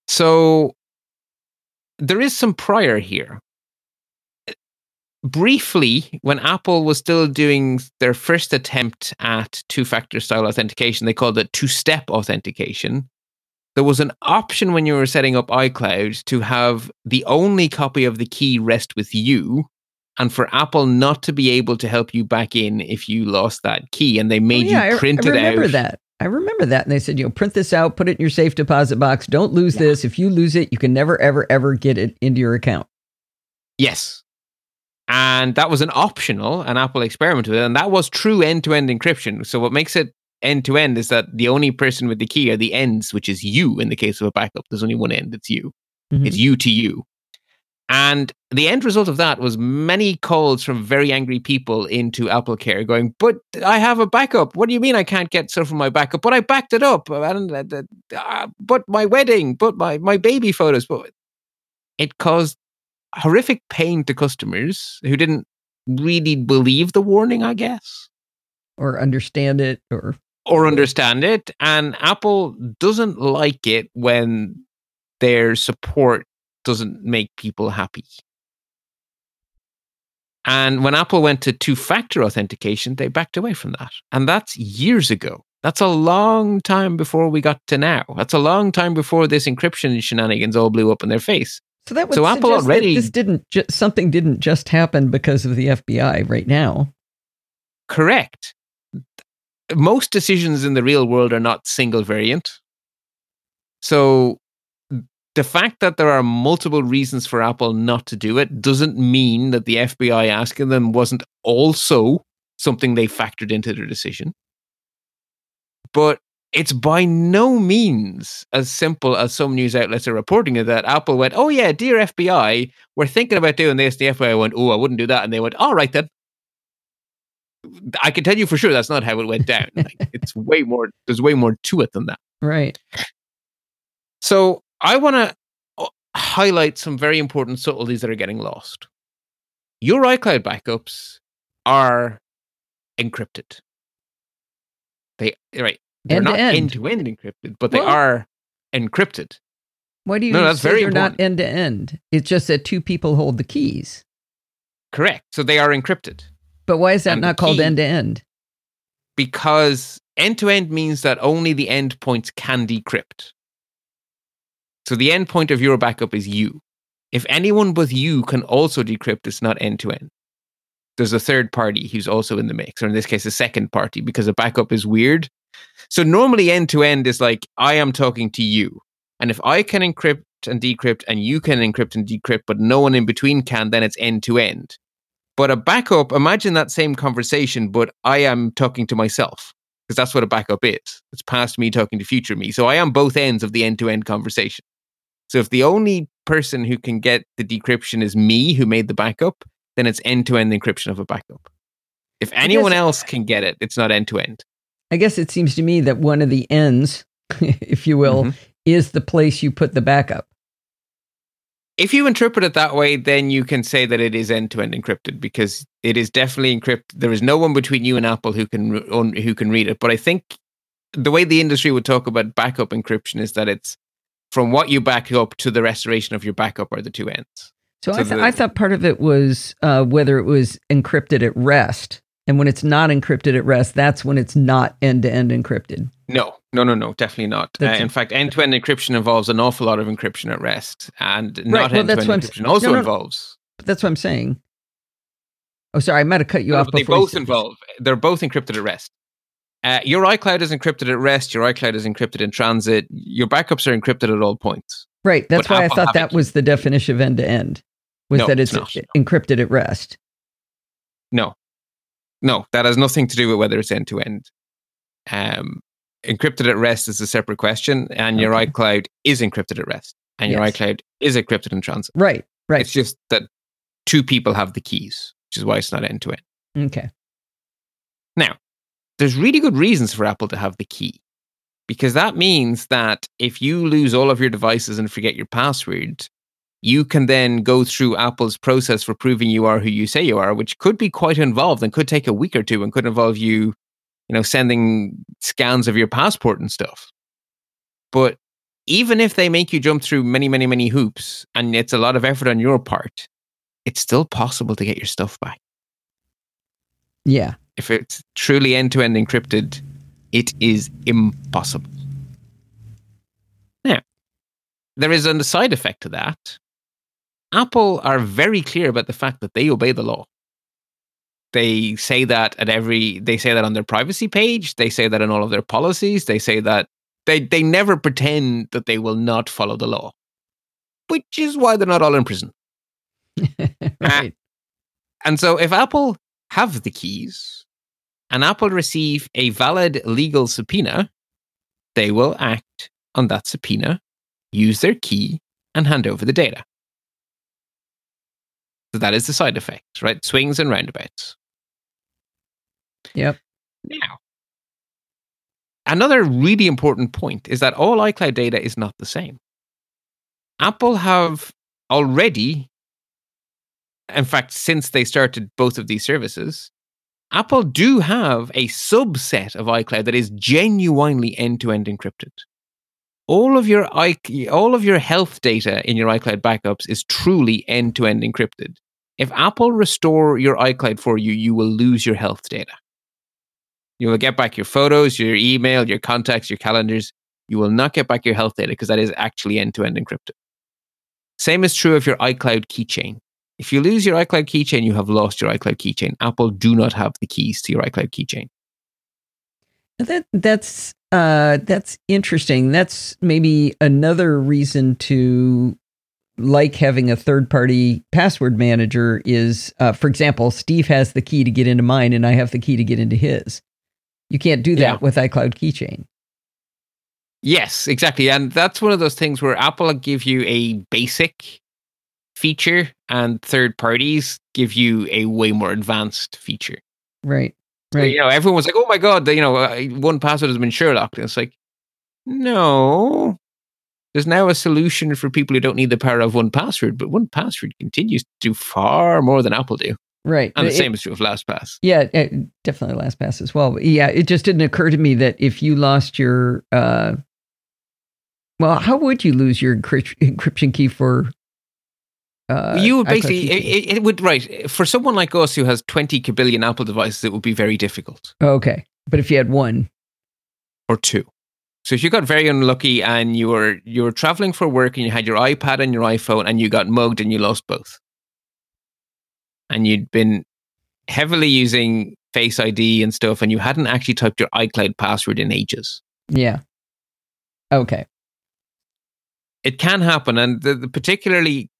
So there is some prior here. Briefly, when Apple was still doing their first attempt at two factor style authentication, they called it two step authentication. There was an option when you were setting up iCloud to have the only copy of the key rest with you and for Apple not to be able to help you back in if you lost that key. And they made oh, yeah, you print I, I it out. That. I remember that. And they said, you know, print this out, put it in your safe deposit box. Don't lose yeah. this. If you lose it, you can never, ever, ever get it into your account. Yes. And that was an optional, an Apple experiment with it. And that was true end to end encryption. So what makes it end to end is that the only person with the key are the ends, which is you in the case of a backup. There's only one end, it's you. Mm-hmm. It's you to you. And the end result of that was many calls from very angry people into AppleCare going, But I have a backup. What do you mean I can't get stuff from my backup? But I backed it up. Uh, but my wedding, but my, my baby photos. But it caused horrific pain to customers who didn't really believe the warning, I guess. Or understand it or or understand it. And Apple doesn't like it when their support doesn't make people happy. And when Apple went to two factor authentication, they backed away from that. And that's years ago. That's a long time before we got to now. That's a long time before this encryption shenanigans all blew up in their face. So that would so Apple already this didn't ju- something didn't just happen because of the FBI right now. Correct. Most decisions in the real world are not single variant. So the fact that there are multiple reasons for Apple not to do it doesn't mean that the FBI asking them wasn't also something they factored into their decision. But it's by no means as simple as some news outlets are reporting it that Apple went, oh yeah, dear FBI, we're thinking about doing this. The FBI went, oh, I wouldn't do that. And they went, all right then. I can tell you for sure that's not how it went down. [laughs] like, it's way more, there's way more to it than that. Right. So I want to uh, highlight some very important subtleties that are getting lost. Your iCloud backups are encrypted. They right. They're End not end. to end encrypted, but they are encrypted. Why do you No, that's say very they're not end to end? It's just that two people hold the keys. Correct. So they are encrypted But why is that And not called end to end? because end to end means that only the endpoints can decrypt. So the endpoint of your backup is you. If anyone but you can also decrypt, it's not end to end. There's a third party who's also in the mix, or in this case, a second party, because a backup is weird. So normally end to end is like I am talking to you. And if I can encrypt and decrypt and you can encrypt and decrypt, but no one in between can, then it's end to end. But a backup, imagine that same conversation, but I am talking to myself because that's what a backup is. It's past me talking to future me. So I am both ends of the end to end conversation. So if the only person who can get the decryption is me who made the backup, then it's end to end encryption of a backup. If anyone else can get it, it's not end to end. I guess it seems to me that one of the ends, [laughs] if you will, Mhm. is the place you put the backup. If you interpret it that way, then you can say that it is end to end encrypted because it is definitely encrypted. There is no one between you and Apple who can who can read it. But I think the way the industry would talk about backup encryption is that it's from what you back up to the restoration of your backup are the two ends. So, So I, th- the- I thought part of it was uh, whether it was encrypted at rest. And when it's not encrypted at rest, that's when it's not end to end encrypted. No, no, no, no, definitely not. Uh, in fact, end to end encryption involves an awful lot of encryption at rest, and not end to end encryption also no, no, involves. But that's what I'm saying. Oh, sorry, I might have cut you No, off but they both involve. They're both encrypted at rest. Uh, your iCloud is encrypted at rest. Your iCloud is encrypted in transit. Your backups are encrypted at all points. Right. That's But why I thought that it. was the definition of end to end, was No, that it's it's, encrypted at rest. No, no, that has nothing to do with whether it's end to end. Um, encrypted at rest is a separate question, and your Okay. iCloud is encrypted at rest, and your Yes. iCloud is encrypted in transit. Right. Right. It's just that two people have the keys, which is why it's not end to end. okay. Now, there's really good reasons for Apple to have the key because that means that if you lose all of your devices and forget your password, you can then go through Apple's process for proving you are who you say you are, which could be quite involved and could take a week or two and could involve you, you know, sending scans of your passport and stuff. But even if they make you jump through many, many, many hoops and it's a lot of effort on your part, it's still possible to get your stuff back Yeah. If it's truly end to end encrypted, it is impossible. Now, there is a side effect to that. Apple are very clear about the fact that they obey the law. They say that at every, they say that on their privacy page. They say that in all of their policies. They say that they, they never pretend that they will not follow the law, which is why they're not all in prison. [laughs] right. And so if Apple have the keys and Apple receive a valid legal subpoena, they will act on that subpoena, use their key, and hand over the data. So that is the side effect, right? Swings and roundabouts. Yep. Now, another really important point is that all iCloud data is not the same. Apple have already, in fact, since they started both of these services, Apple do have a subset of iCloud that is genuinely end-to-end encrypted. All of your i all of your health data in your iCloud backups is truly end-to-end encrypted. If Apple restore your iCloud for you, you will lose your health data. You will get back your photos, your email, your contacts, your calendars. You will not get back your health data because that is actually end to end encrypted. Same is true of your iCloud keychain. If you lose your iCloud keychain, you have lost your iCloud keychain. Apple do not have the keys to your iCloud keychain. That that's uh that's interesting. That's maybe another reason to like having a third party password manager is uh, for example, Steve has the key to get into mine and I have the key to get into his. You can't do that Yeah. with iCloud keychain. Yes, exactly. And that's one of those things where Apple give you a basic feature and third parties give you a way more advanced feature. Right. So, Right. you know, everyone was like, oh my God, you know, uh, 1Password has been Sherlocked. And it's like, no. There's now a solution for people who don't need the power of 1Password, but 1Password continues to do far more than Apple do. Right. And the It- same is true of LastPass. Yeah, uh, definitely LastPass as well. But yeah, it just didn't occur to me that if you lost your, uh, well, how would you lose your encryption key for? Uh, you would basically, it, it- would, right. For someone like us who has 20 kabillion Apple devices, it would be very difficult. okay, but if you had one, or two. So if you got very unlucky and you were you were traveling for work and you had your iPad and your iPhone and you got mugged and you lost both, and you'd been heavily using Face ID and stuff, and you hadn't actually typed your iCloud password in ages, yeah, okay, it can happen, and the, the- particularly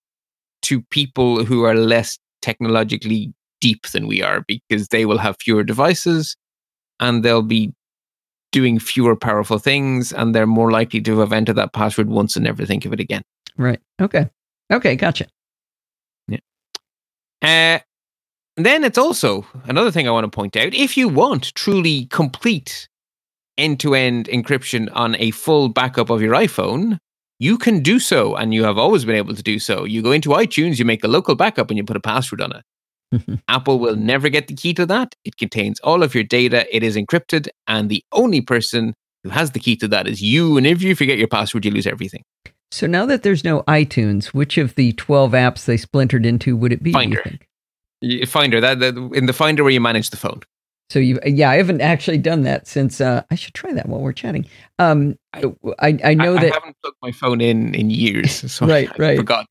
to people who are less technologically deep than we are, because they will have fewer devices and they'll be doing fewer powerful things, and they're more likely to have entered that password once and never think of it again. right, okay, okay, gotcha. Uh, then it's also another thing I want to point out. If you want truly complete end to end encryption on a full backup of your iPhone, you can do so, and you have always been able to do so. You go into iTunes, you make a local backup, and you put a password on it. [laughs] Apple will never get the key to that. It contains all of your data, it is encrypted, and the only person who has the key to that is you. And if you forget your password, you lose everything. So now that there's no iTunes, which of the twelve apps they splintered into would it be? Finder. Finder, that, that in the Finder where you manage the phone. So you, yeah, I haven't actually done that since. Uh, I should try that while we're chatting. Um, I I know I, that I haven't plugged my phone in in years, [laughs] so Right, I right. forgot.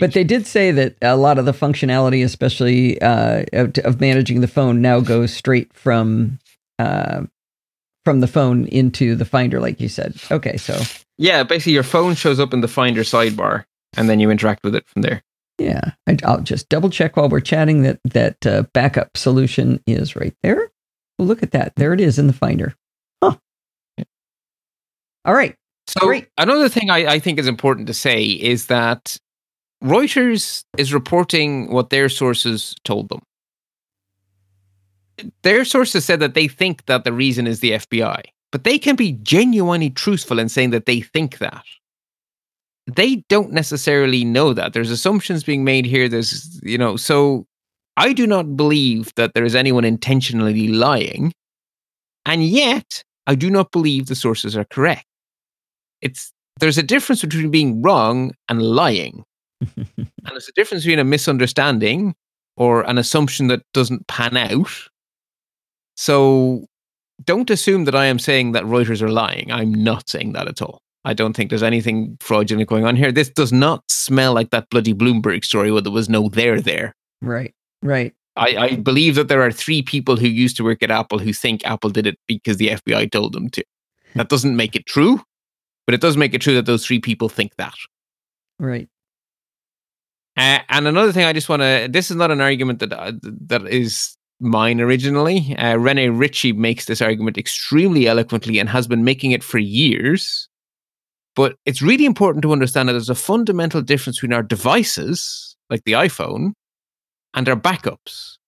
But they did say that a lot of the functionality, especially uh, of, of managing the phone, now goes straight from uh, from the phone into the Finder, like you said. Okay, so yeah, basically your phone shows up in the Finder sidebar, and then you interact with it from there. yeah, I, I'll just double check while we're chatting that that uh, backup solution is right there. Well, look at that. There it is in the Finder. Huh. All right. So Great. another thing I, I think is important to say is that Reuters is reporting what their sources told them. Their sources said that they think that the reason is the FBI, but they can be genuinely truthful in saying that they think that. They don't necessarily know that. There's assumptions being made here. There's, you know, so I do not believe that there is anyone intentionally lying. And yet, I do not believe the sources are correct. It's there's a difference between being wrong and lying. [laughs] and there's a difference between a misunderstanding or an assumption that doesn't pan out. So don't assume that I am saying that Reuters are lying. I'm not saying that at all. I don't think there's anything fraudulent going on here. This does not smell like that bloody Bloomberg story where there was no there there. Right. Right. I, I believe that there are three people who used to work at Apple who think Apple did it because the FBI told them to. That doesn't make it true, but it does make it true that those three people think that. Right. Uh, and another thing, I just want to. This is not an argument that uh, that is mine originally. Uh, Rene Ritchie makes this argument extremely eloquently and has been making it for years. But it's really important to understand that there's a fundamental difference between our devices, like the iPhone, and our backups.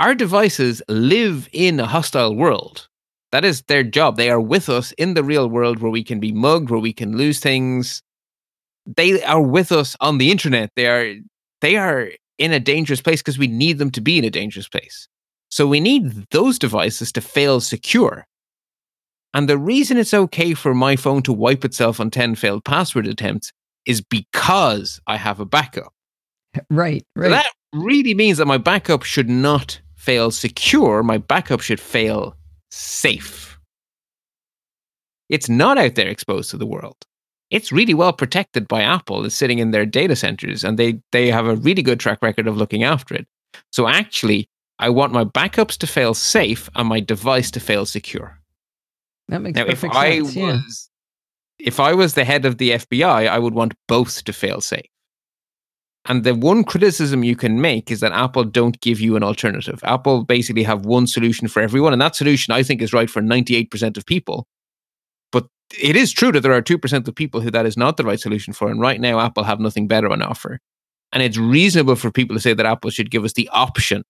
Our devices live in a hostile world. That is their job. They are with us in the real world where we can be mugged, where we can lose things. They are with us on the internet. They are they are in a dangerous place because we need them to be in a dangerous place. So we need those devices to fail secure. And the reason it's okay for my phone to wipe itself on 10 failed password attempts is because I have a backup. Right. So Right. that really means that my backup should not fail secure. My backup should fail safe. It's not out there exposed to the world. It's really well protected by Apple. It's sitting in their data centers and they, they have a really good track record of looking after it. So actually, I want my backups to fail safe and my device to fail secure. that makes Now, if perfect I sense. yeah. was if I was the head of the FBI, I would want both to fail safe. And the one criticism you can make is that Apple don't give you an alternative. Apple basically have one solution for everyone, and that solution I think is right for 98% of people. But it is true that there are 2% of people who that is not the right solution for. And right now, Apple have nothing better on offer. And it's reasonable for people to say that Apple should give us the option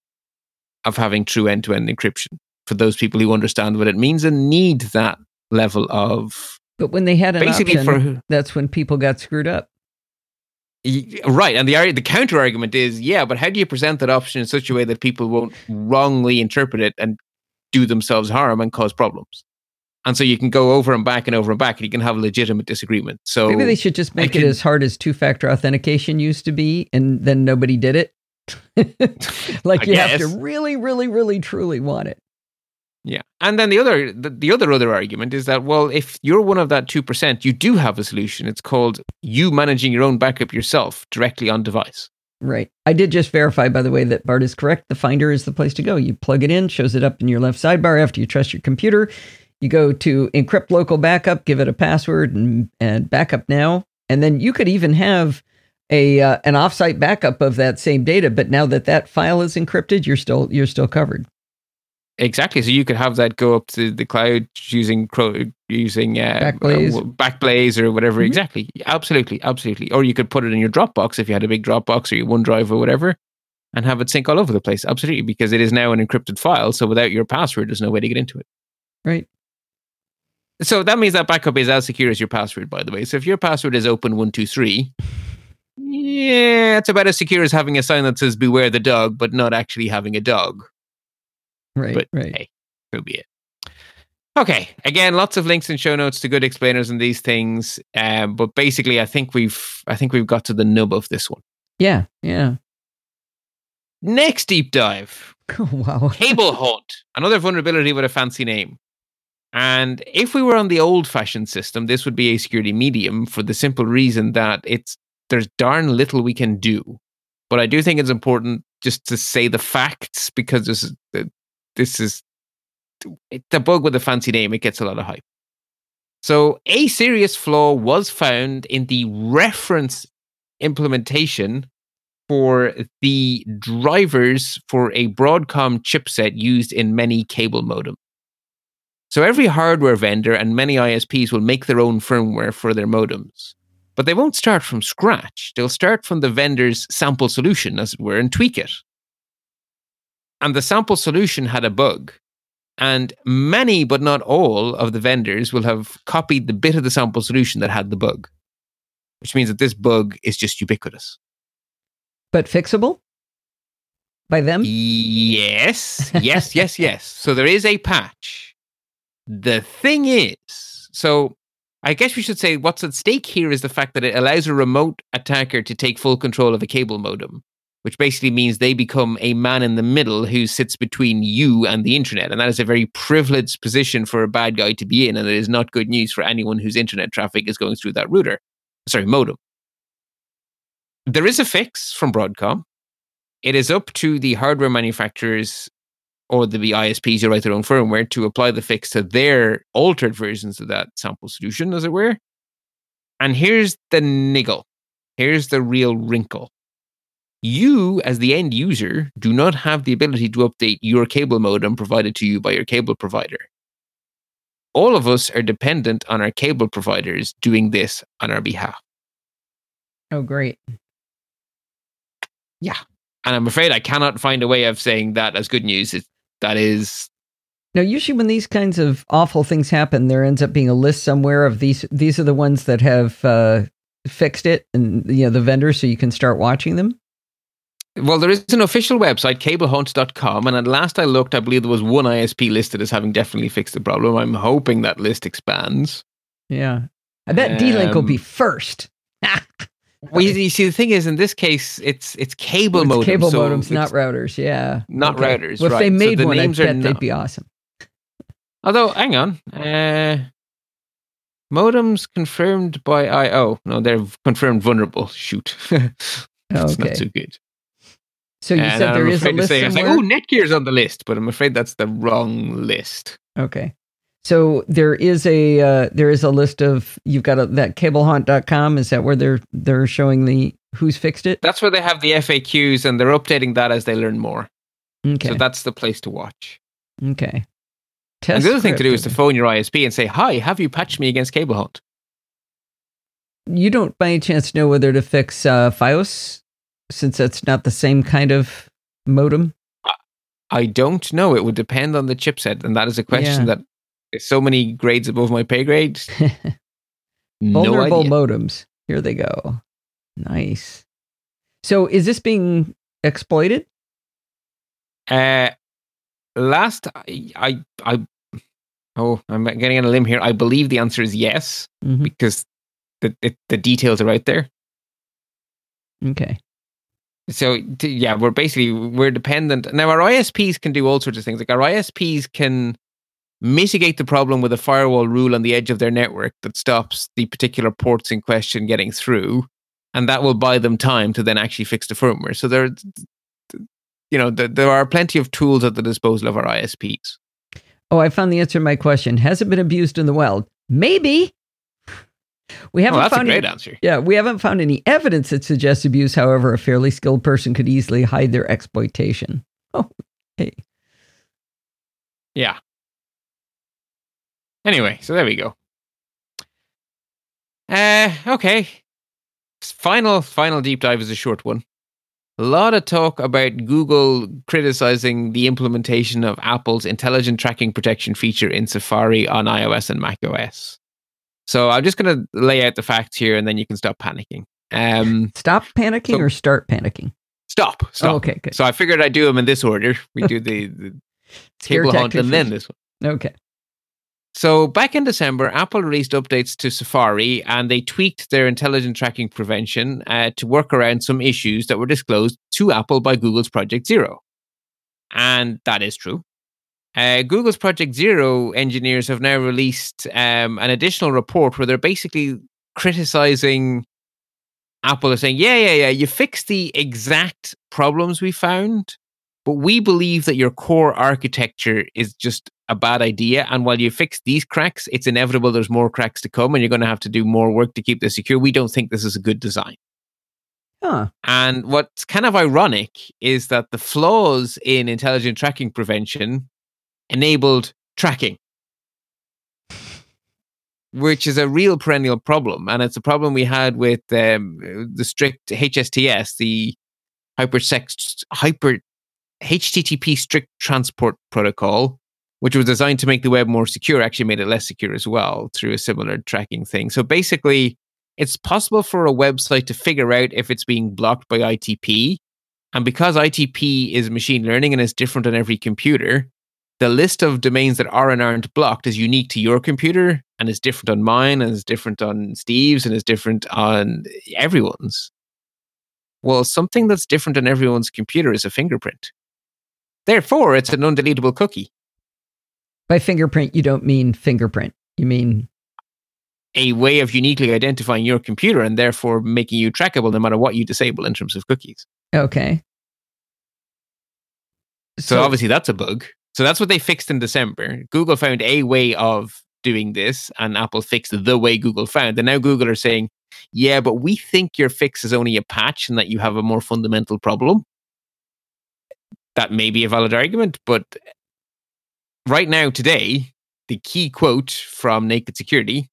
of having true end to end encryption for those people who understand what it means and need that level of. But when they had an Basically option, for- that's when people got screwed up. Right. And the, the counter argument is yeah, but how do you present that option in such a way that people won't wrongly interpret it and do themselves harm and cause problems? And so you can go over and back and over and back and you can have a legitimate disagreement. So Maybe they should just make it as hard as two factor authentication used to be, and then nobody did it. [laughs] like I you have to really, really, really, truly want it. Yeah. And then the other the, the other other argument is that well, if you're one of that 2%, you do have a solution. It's called you managing your own backup yourself directly on device. Right. I did just verify, by the way, that Bart is correct. The Finder is the place to go. You plug it in, shows it up in your left sidebar after you trust your computer. You go to encrypt local backup, give it a password, and, and backup now. And then you could even have a uh, an offsite backup of that same data. But now that that file is encrypted, you're still you're still covered. Exactly. So you could have that go up to the cloud using using uh, Backblaze. uh, Backblaze or whatever. Mhm. Exactly. Absolutely. Absolutely. Or you could put it in your Dropbox if you had a big Dropbox or your OneDrive or whatever, and have it sync all over the place. Absolutely, because it is now an encrypted file. So without your password, there's no way to get into it. Right. So that means that backup is as secure as your password, by the way. So if your password is open one two three, yeah, it's about as secure as having a sign that says "Beware the dog," but not actually having a dog. Right. But right. hey, so be it. Okay, again, lots of links and show notes to good explainers and these things. Um, but basically, I think we've I think we've got to the nub of this one. Yeah. Yeah. Next deep dive. Oh, [laughs] wow. Cable [laughs] Haunt, another vulnerability with a fancy name. And if we were on the old fashioned system, this would be a security medium for the simple reason that it's there's darn little we can do. But I do think it's important just to say the facts because this is this is a bug with a fancy name. It gets a lot of hype. So a serious flaw was found in the reference implementation for the drivers for a Broadcom chipset used in many cable modem. So every hardware vendor and many ISPs will make their own firmware for their modems. But they won't start from scratch. They'll start from the vendor's sample solution, as it were, and tweak it. And the sample solution had a bug. And many, but not all, of the vendors will have copied the bit of the sample solution that had the bug, which means that this bug is just ubiquitous. But fixable by them? Yes, yes, yes, [laughs] yes. So there is a patch. The thing is, so I guess we should say what's at stake here is the fact that it allows a remote attacker to take full control of a cable modem, which basically means they become a man in the middle who sits between you and the internet. And that is a very privileged position for a bad guy to be in. And it is not good news for anyone whose internet traffic is going through that router, sorry, modem. There is a fix from Broadcom. It is up to the hardware manufacturers or the ISPs who write their own firmware to apply the fix to their altered versions of that sample solution, as it were. And here's the niggle. Here's the real wrinkle. You, as the end user, do not have the ability to update your cable modem provided to you by your cable provider. All of us are dependent on our cable providers doing this on our behalf. Oh, great. Yeah. And I'm afraid I cannot find a way of saying that as good news. It, that is Now, usually when these kinds of awful things happen, there ends up being a list somewhere of these. These are the ones that have uh, fixed it, and you know the vendors, so you can start watching them. Well, there is an official website, cablehaunt.com, and at last I looked, I believe there was one ISP listed as having definitely fixed the problem. I'm hoping that list expands. Yeah, I bet D-Link will be Um, first. [laughs] Well, you, see, the thing is, in this case, it's it's cable It's modem. cable so modems, not routers. Yeah, not routers, Well, if they right. So made the one, I names are bet they'd not- be awesome. [laughs] Although, hang on, uh, modems confirmed by I. Oh no, they're confirmed vulnerable. Shoot, [laughs] that's Okay. not so good. So you And said there I'm is a list say, I was like, oh, Netgear's on the list, but I'm afraid that's the wrong list. Okay. So there is a uh, there is a list of you've got a, that cablehaunt.com is that where they're they're showing the who's fixed it? That's where they have the FAQs, and they're updating that as they learn more. Okay. So that's the place to watch. okay. Test and the other thing to do is to phone your ISP and say, "Hi, have you patched me against cable haunt?" You don't by any chance know whether to fix uh, FiOS since that's not the same kind of modem. I don't know. It would depend on the chipset, and that is a question that is so many grades above my pay grade. [laughs] no Vulnerable idea. modems. Here they go. Nice. So is this being exploited? Uh, last, I, I, I, oh, I'm getting on a limb here. I believe the answer is yes Mhm. because the, the the details are out there. Okay. So yeah, we're basically we're dependent now. Our ISPs can do all sorts of things. Like our ISPs can mitigate the problem with a firewall rule on the edge of their network that stops the particular ports in question getting through, and that will buy them time to then actually fix the firmware. So there, you know, there are plenty of tools at the disposal of our ISPs. Oh, I found the answer to my question. Has it been abused in the wild? Maybe. We haven't a found great any, answer. Yeah, we haven't found any evidence that suggests abuse. However, a fairly skilled person could easily hide their exploitation. [laughs] Oh, hey. Yeah. Anyway, so there we go. Uh, okay. Final, final deep dive is a short one. A lot of talk about Google criticizing the implementation of Apple's intelligent tracking protection feature in Safari on iOS and macOS. So I'm just going to lay out the facts here, and then you can stop panicking. Um, Stop panicking So- or start panicking? stop, stop. Oh, okay, good. So I figured I'd do them in this order. We do the, [laughs] the cable haunt and then this one. Okay. So back in December, Apple released updates to Safari and they tweaked their intelligent tracking prevention uh, to work around some issues that were disclosed to Apple by Google's Project Zero. And that is true. Uh, Google's Project Zero engineers have now released um, an additional report where they're basically criticizing Apple are saying, yeah, yeah, yeah, you fixed the exact problems we found, but we believe that your core architecture is just a bad idea. And while you fix these cracks, it's inevitable there's more cracks to come and you're going to have to do more work to keep this secure. We don't think this is a good design. Huh. And what's kind of ironic is that the flaws in intelligent tracking prevention enabled tracking, which is a real perennial problem. And it's a problem we had with um, the strict HSTS, the hypersex, hyper HTTP strict transport protocol, which was designed to make the web more secure, actually made it less secure as well through a similar tracking thing. So basically, it's possible for a website to figure out if it's being blocked by ITP. And because ITP is machine learning and is different on every computer, the list of domains that are and aren't blocked is unique to your computer and is different on mine and is different on Steve's and is different on everyone's. Well, something that's different on everyone's computer is a fingerprint. Therefore, it's an undeletable cookie, By fingerprint, you don't mean fingerprint. You mean a way of uniquely identifying your computer and therefore making you trackable no matter what you disable in terms of cookies. okay. So, obviously that's a bug. So that's what they fixed in December. Google found a way of doing this, and Apple fixed the way Google found. And now Google are saying, yeah, but we think your fix is only a patch and that you have a more fundamental problem. That may be a valid argument, but right now, today, the key quote from Naked Security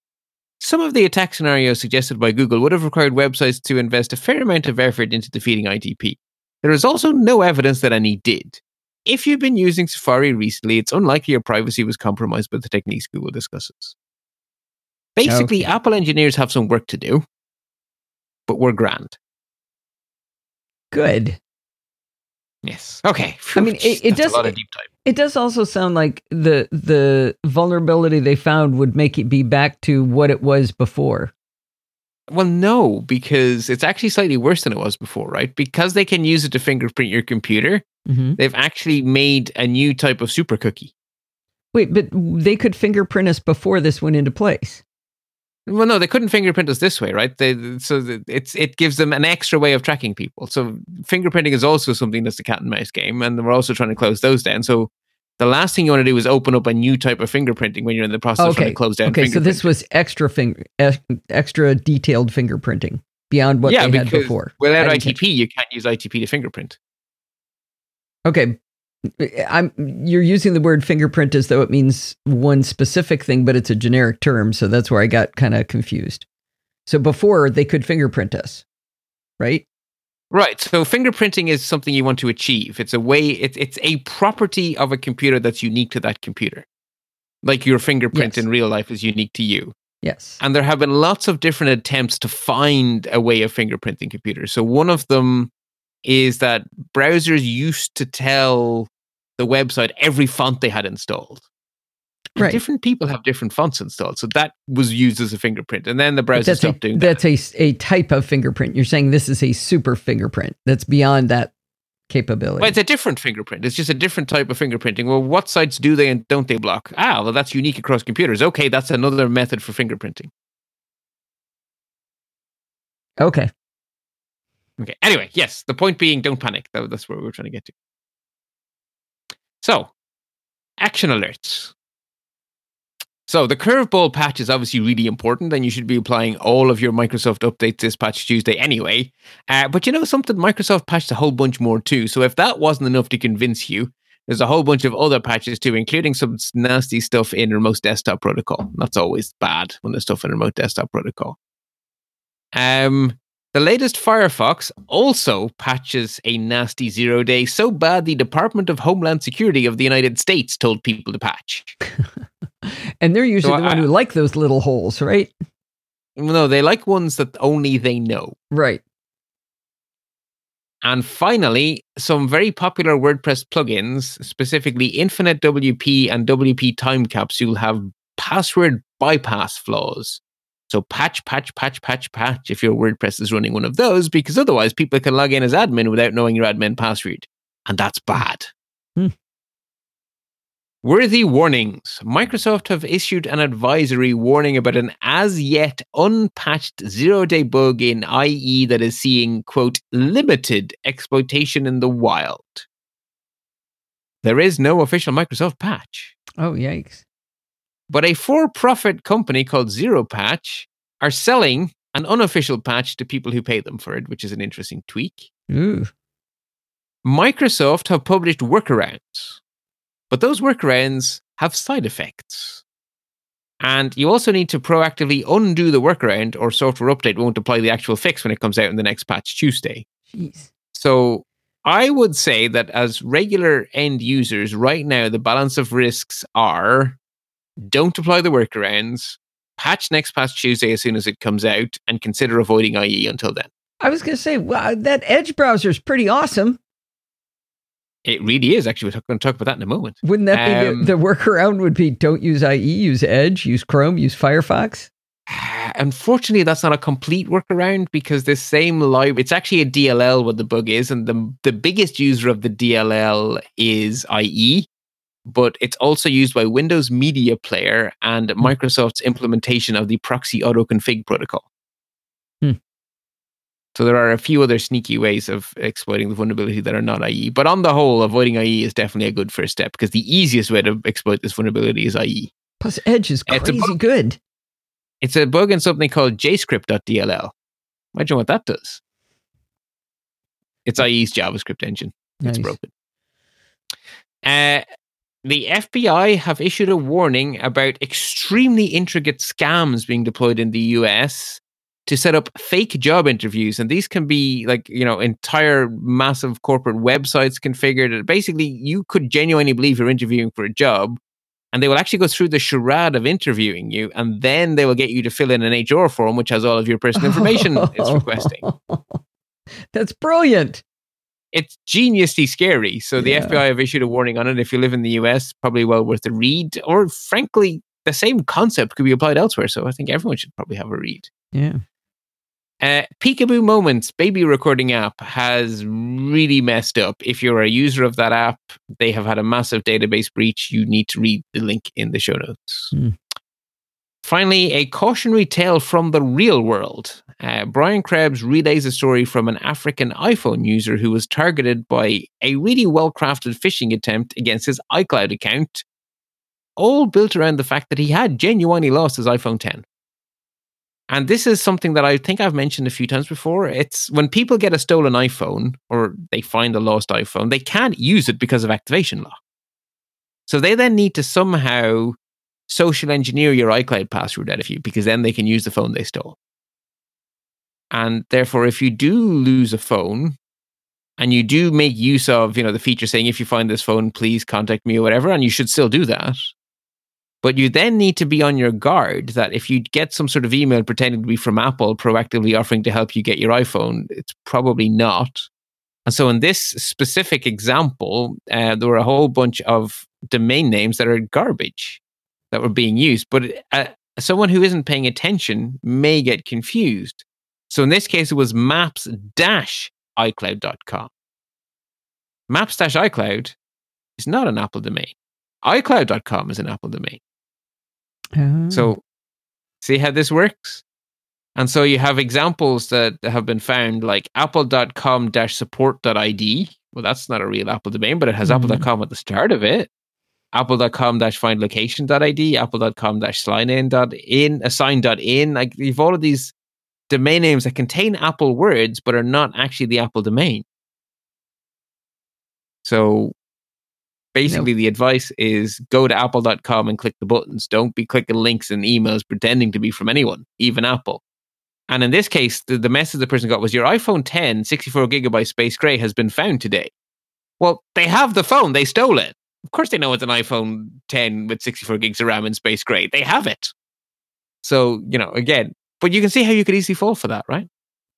some of the attack scenarios suggested by Google would have required websites to invest a fair amount of effort into defeating ITP. There is also no evidence that any did. If you've been using Safari recently, it's unlikely your privacy was compromised by the techniques Google discusses. Basically, Okay. Apple engineers have some work to do, but we're grand. good. Yes. Okay. I mean, it- it does- a lot of deep dive. It does also sound like the the vulnerability they found would make it be back to what it was before. Well, no, because it's actually slightly worse than it was before, right? Because they can use it to fingerprint your computer, Mm-hmm. they've actually made a new type of super cookie. Wait, but they could fingerprint us before this went into place. Well, no, they couldn't fingerprint us this way, right? They, so it's it gives them an extra way of tracking people. So fingerprinting is also something that's a cat and mouse game, and we're also trying to close those down. So the last thing you want to do is open up a new type of fingerprinting when you're in the process of Okay. to close down. Okay, so this was extra finger, extra detailed fingerprinting beyond what yeah, they had before. without ITP, you can't use ITP to fingerprint. Okay, I'm you're using the word fingerprint as though it means one specific thing, but it's a generic term. So that's where I got kind of confused. So before they could fingerprint us, right? Right. So fingerprinting is something you want to achieve. It's a way. It's it's a property of a computer that's unique to that computer. Like your fingerprint Yes. in real life is unique to you. Yes. And there have been lots of different attempts to find a way of fingerprinting computers. So one of them is that browsers used to tell the website every font they had installed. Right. Different people have different fonts installed. So that was used as a fingerprint. And then the browser that's a, stopped doing that. that's a, a type of fingerprint. You're saying this is a super fingerprint that's beyond that capability. Well, it's a different fingerprint. It's just a different type of fingerprinting. Well, what sites do they and don't they block? Ah, well, that's unique across computers. Okay, that's another method for fingerprinting. okay. Okay. Anyway, yes, the point being, don't panic. That, that's where we're trying to get to. So, action alerts. So, the curveball patch is obviously really important, and you should be applying all of your Microsoft updates this patch Tuesday anyway. Uh, but you know something? Microsoft patched a whole bunch more too. So, if that wasn't enough to convince you, there's a whole bunch of other patches too, including some nasty stuff in remote desktop protocol. That's always bad when there's stuff in remote desktop protocol. Um, the latest Firefox also patches a nasty zero day so bad the Department of Homeland Security of the United States told people to patch. [laughs] And they're usually So the one who like those little holes, right? No, they like ones that only they know. Right. And finally, some very popular WordPress plugins, specifically InfiniteWP and WP Time Capsule, have password bypass flaws. So patch, patch, patch, patch, patch if your WordPress is running one of those, because otherwise people can log in as admin without knowing your admin password. And that's bad. Hmm. Worthy warnings. Microsoft have issued an advisory warning about an as yet unpatched zero day bug in IE that is seeing, quote, limited exploitation in the wild. There is no official Microsoft patch, Oh, yikes. but a for profit company called 0patch are selling an unofficial patch to people who pay them for it, which is an interesting tweak. Ooh. Microsoft have published workarounds, but those workarounds have side effects. And you also need to proactively undo the workaround, or software update won't apply the actual fix when it comes out in the next patch Tuesday. Jeez. So I would say that as regular end users, right now, the balance of risks are don't apply the workarounds, patch next patch Tuesday as soon as it comes out, and consider avoiding IE until then. I was going to say, wow, that Edge browser is pretty awesome. It really is. Actually, we're going to talk about that in a moment. Wouldn't that be Um, the, the workaround? Would be don't use IE, use Edge, use Chrome, use Firefox. [sighs] Unfortunately, that's not a complete workaround because this same library, it's actually a DLL what the bug is, and the, the biggest user of the DLL is IE, but it's also used by Windows Media Player and Microsoft's implementation of the proxy autoconfig protocol. So there are a few other sneaky ways of exploiting the vulnerability that are not IE, but on the whole, avoiding IE is definitely a good first step because the easiest way to exploit this vulnerability is IE. Plus, Edge is It's a crazy bug. good. It's a bug in something called jscript.dll. Imagine what that does. It's IE's JavaScript engine. It's broken. Uh, the FBI have issued a warning about extremely intricate scams being deployed in the US to set up fake job interviews. And these can be like, you know, entire massive corporate websites configured. Basically, you could genuinely believe you're interviewing for a job. And they will actually go through the charade of interviewing you, and then they will get you to fill in an HR form, which has all of your personal information it's [laughs] requesting That's brilliant. it's geniusly scary. So the Yeah. FBI have issued a warning on it. If you live in the US, probably well worth a read. Or frankly, the same concept could be applied elsewhere. So I think everyone should probably have a read. Yeah. Uh, Peekaboo Moments baby recording app has really messed up. If you're a user of that app, they have had a massive database breach. You need to read the link in the show notes. Hmm. Finally, a cautionary tale from the real world. Uh, Brian Krebs relays a story from an African iPhone user who was targeted by a really well crafted phishing attempt against his iCloud account, all built around the fact that he had genuinely lost his iPhone 10. And this is something that I think I've mentioned a few times before. It's when people get a stolen iPhone or they find a lost iPhone, they can't use it because of activation lock. So they then need to somehow social engineer your iCloud password out of you because then they can use the phone they stole. And therefore, if you do lose a phone and you do make use of, you know, the feature saying if you find this phone, please contact me or whatever, and you should still do that. But you then need to be on your guard that if you get some sort of email pretending to be from Apple proactively offering to help you get your iPhone, it's probably not. And so in this specific example, uh, there were a whole bunch of domain names that are garbage that were being used. But uh, someone who isn't paying attention may get confused. So in this case, it was maps iCloud.com. Maps iCloud is not an Apple domain. iCloud.com is an Apple domain. Oh. So, see how this works? And so you have examples that have been found like apple.com support.id. Well, that's not a real Apple domain, but it has Mhm. apple.com at the start of it. Apple.com find location.id, apple.com sign in dot in, assign.in. Like you've all of these domain names that contain Apple words, but are not actually the Apple domain. So basically the advice is go to apple.com and click the buttons. Don't be clicking links and emails pretending to be from anyone, even Apple. And in this case, the, the message the person got was your iPhone 10 64 gigabyte space gray has been found today. Well, they have the phone, they stole it. Of course, they know it's an iPhone 10 with 64 gigs of RAM and space gray. They have it. So, you know, again, but you can see how you could easily fall for that, right?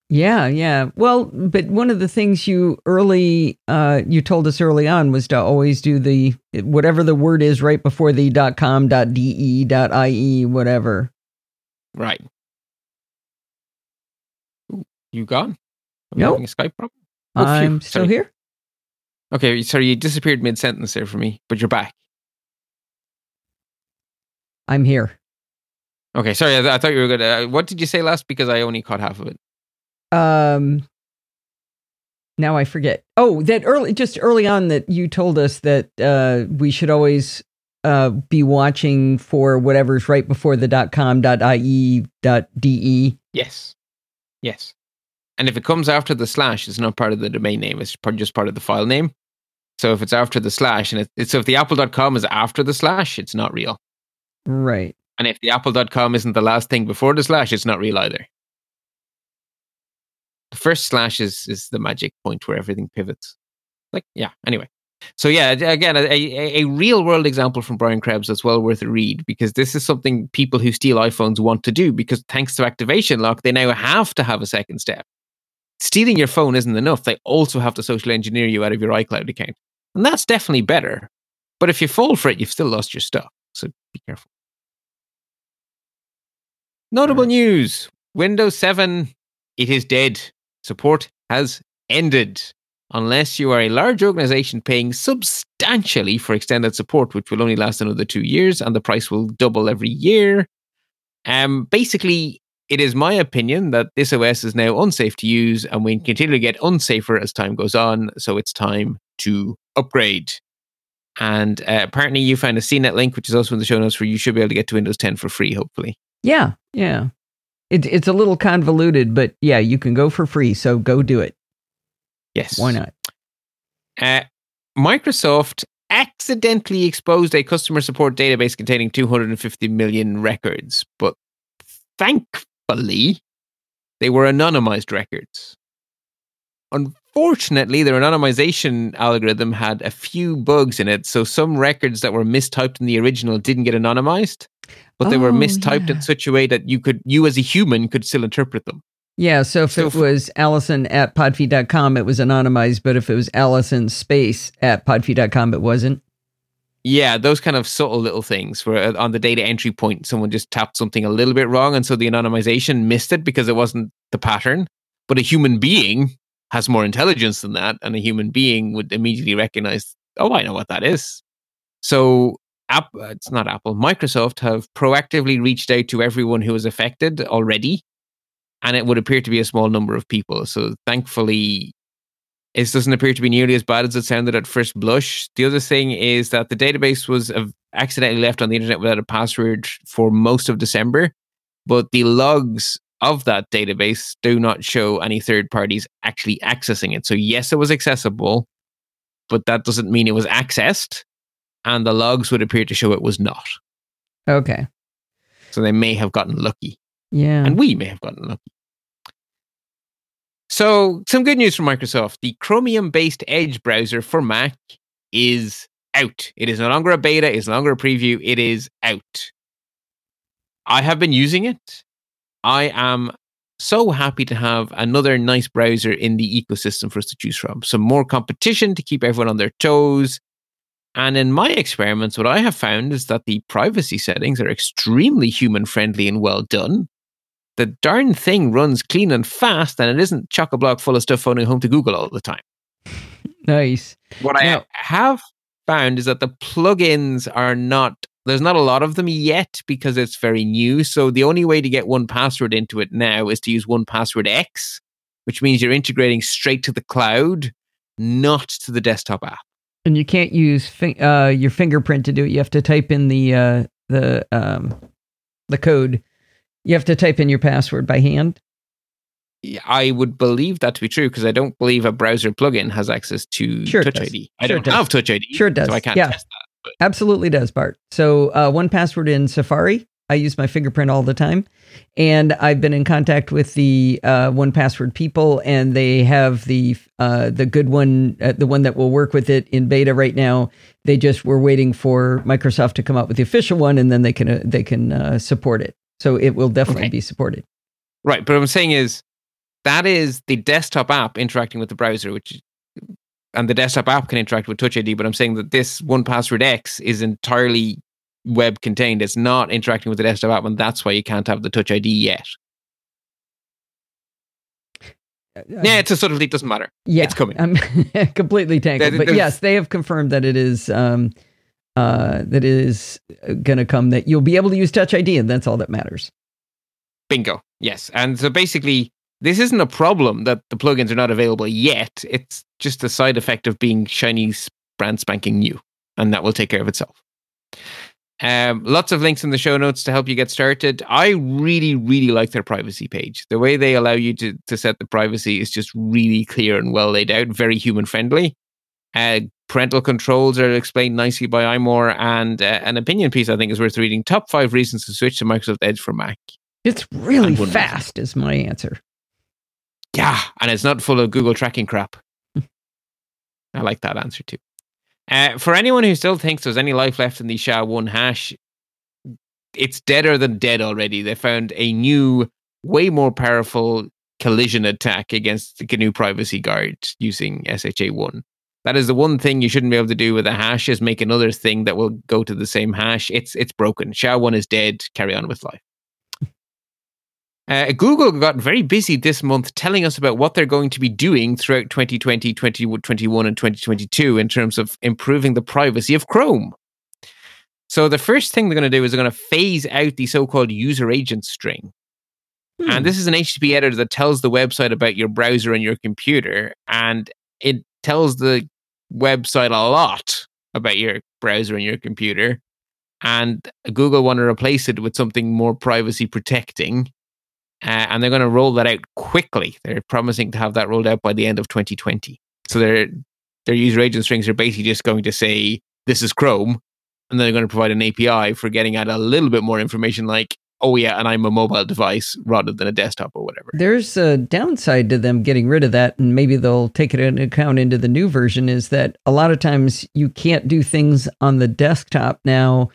Yeah, yeah. Well, but one of the things you early uh you told us early on was to always do the whatever the word is right before the dot .com dot .de dot .ie whatever. Right. Ooh, you gone? I'm Nope. having a Skype problem. Oh, I'm still sorry. here. Okay, sorry, you disappeared mid sentence there for me, but you're back. I'm here. Okay, sorry, I, th- I thought you were good. Uh, what did you say last? Because I only caught half of it. Um now I forget. Oh, that early just early on that you told us that uh we should always uh be watching for whatever's right before the dot .com dot .ie dot .de. Yes. Yes. And if it comes after the slash, it's not part of the domain name. It's part, just part of the file name. So if it's after the slash, and it, it's so if the apple.com is after the slash, it's not real. Right. And if the apple.com isn't the last thing before the slash, it's not real either. First slash is is the magic point where everything pivots. Like, yeah, anyway. So yeah, again, a, a, a real world example from Brian Krebs that's well worth a read because this is something people who steal iPhones want to do because thanks to activation lock, they now have to have a second step. Stealing your phone isn't enough. They also have to social engineer you out of your iCloud account. And that's definitely better. But if you fall for it, you've still lost your stuff. So be careful. Notable news Windows 7, it is dead. Support has ended. Unless you are a large organization paying substantially for extended support, which will only last another two years and the price will double every year. Um, basically, it is my opinion that this OS is now unsafe to use and will continue to get unsafer as time goes on. So it's time to upgrade. And uh, apparently, you found a CNET link, which is also in the show notes, where you should be able to get to Windows 10 for free, hopefully. Yeah, yeah. It, it's a little convoluted, but yeah, you can go for free. So go do it. Yes. Why not? Uh, Microsoft accidentally exposed a customer support database containing 250 million records, but thankfully, they were anonymized records. Unfortunately, their anonymization algorithm had a few bugs in it, so some records that were mistyped in the original didn't get anonymized, but they were Oh, mistyped yeah. in such a way that you could, you as a human, could still interpret them. Yeah, so if So it was Allison at podfeet.com, it was anonymized, but if it was Allison space at podfeet.com, it wasn't. Yeah, those kind of subtle little things where uh, on the data entry point, someone just tapped something a little bit wrong. And so the anonymization missed it because it wasn't the pattern. But a human being has more intelligence than that. And a human being would immediately recognize, oh, I know what that is. So App, uh, it's not Apple, Microsoft have proactively reached out to everyone who was affected already. And it would appear to be a small number of people. So thankfully, it doesn't appear to be nearly as bad as it sounded at first blush. The other thing is that the database was accidentally left on the internet without a password for most of December. but the logs of that database do not show any third parties actually accessing it. So, yes, it was accessible, but that doesn't mean it was accessed. And the logs would appear to show it was not. Okay. So, they may have gotten lucky. Yeah. And we may have gotten lucky. So, some good news from Microsoft. The Chromium based Edge browser for Mac is out. It is no longer a beta, it's no longer a preview, it is out. I have been using it. I am so happy to have another nice browser in the ecosystem for us to choose from. Some more competition to keep everyone on their toes. And in my experiments, what I have found is that the privacy settings are extremely human friendly and well done. The darn thing runs clean and fast, and it isn't chock a block full of stuff phoning home to Google all the time. [laughs] Nice. What I Now- have found is that the plugins are not there's not a lot of them yet because it's very new. So the only way to get 1Password into it now is to use 1Password X, which means you're integrating straight to the cloud, not to the desktop app. And you can't use fin- uh, your fingerprint to do it. You have to type in the uh, the um, the code. You have to type in your password by hand. I would believe that to be true because I don't believe a browser plugin has access to Sure Touch. ID. I Sure don't have Touch ID. Sure it does. So I can't Yeah. test that. Absolutely does, Bart. So uh, 1Password in Safari. I use my fingerprint all the time, and I've been in contact with the uh, 1Password people, and they have the uh, the good one, uh, the one that will work with it in beta right now. They just were waiting for Microsoft to come out with the official one, and then they can uh, they can uh, support it. So it will definitely Okay. be supported. Right, but what I'm saying is that is the desktop app interacting with the browser, which and the desktop app can interact with Touch ID. But I'm saying that this 1Password X is entirely web contained. It's not interacting with the desktop app, and that's why you can't have the Touch ID yet. Yeah, it's a sort of It doesn't matter. Yeah, It's coming. I'm [laughs] completely tangled, There- but yes, they have confirmed that it is um, uh, that it is going to come. That you'll be able to use Touch ID, and that's all that matters. Bingo. Yes. And so basically, this isn't a problem that the plugins are not available yet. It's just a side effect of being shiny, brand spanking new, and that will take care of itself. Um, lots of links in the show notes to help you get started. I really, really like their privacy page. The way they allow you to, to set the privacy is just really clear and well laid out, very human friendly. Uh, parental controls are explained nicely by iMore, and uh, an opinion piece I think is worth reading. Top five reasons to switch to Microsoft Edge for Mac. It's really one reason. fast, is my answer. Yeah, and it's not full of Google tracking crap. [laughs] I like that answer too. Uh, for anyone who still thinks there's any life left in the SHA-1 hash, it's deader than dead already. They found a new, way more powerful collision attack against the GNU privacy guard using SHA-1. That is the one thing you shouldn't be able to do with a hash is make another thing that will go to the same hash. It's it's broken. SHA-1 is dead. Carry on with life. Uh, Google got very busy this month telling us about what they're going to be doing throughout 2020, 2021, and 2022 in terms of improving the privacy of Chrome. So, the first thing they're going to do is they're going to phase out the so called user agent string. Hmm. And this is an HTTP header that tells the website about your browser and your computer. And it tells the website a lot about your browser and your computer. And Google want to replace it with something more privacy protecting. Uh, and they're going to roll that out quickly. They're promising to have that rolled out by the end of 2020. So their their user agent strings are basically just going to say this is Chrome, and then they're going to provide an API for getting at a little bit more information, like oh yeah, and I'm a mobile device rather than a desktop or whatever. There's a downside to them getting rid of that, and maybe they'll take it into account into the new version. Is that a lot of times you can't do things on the desktop now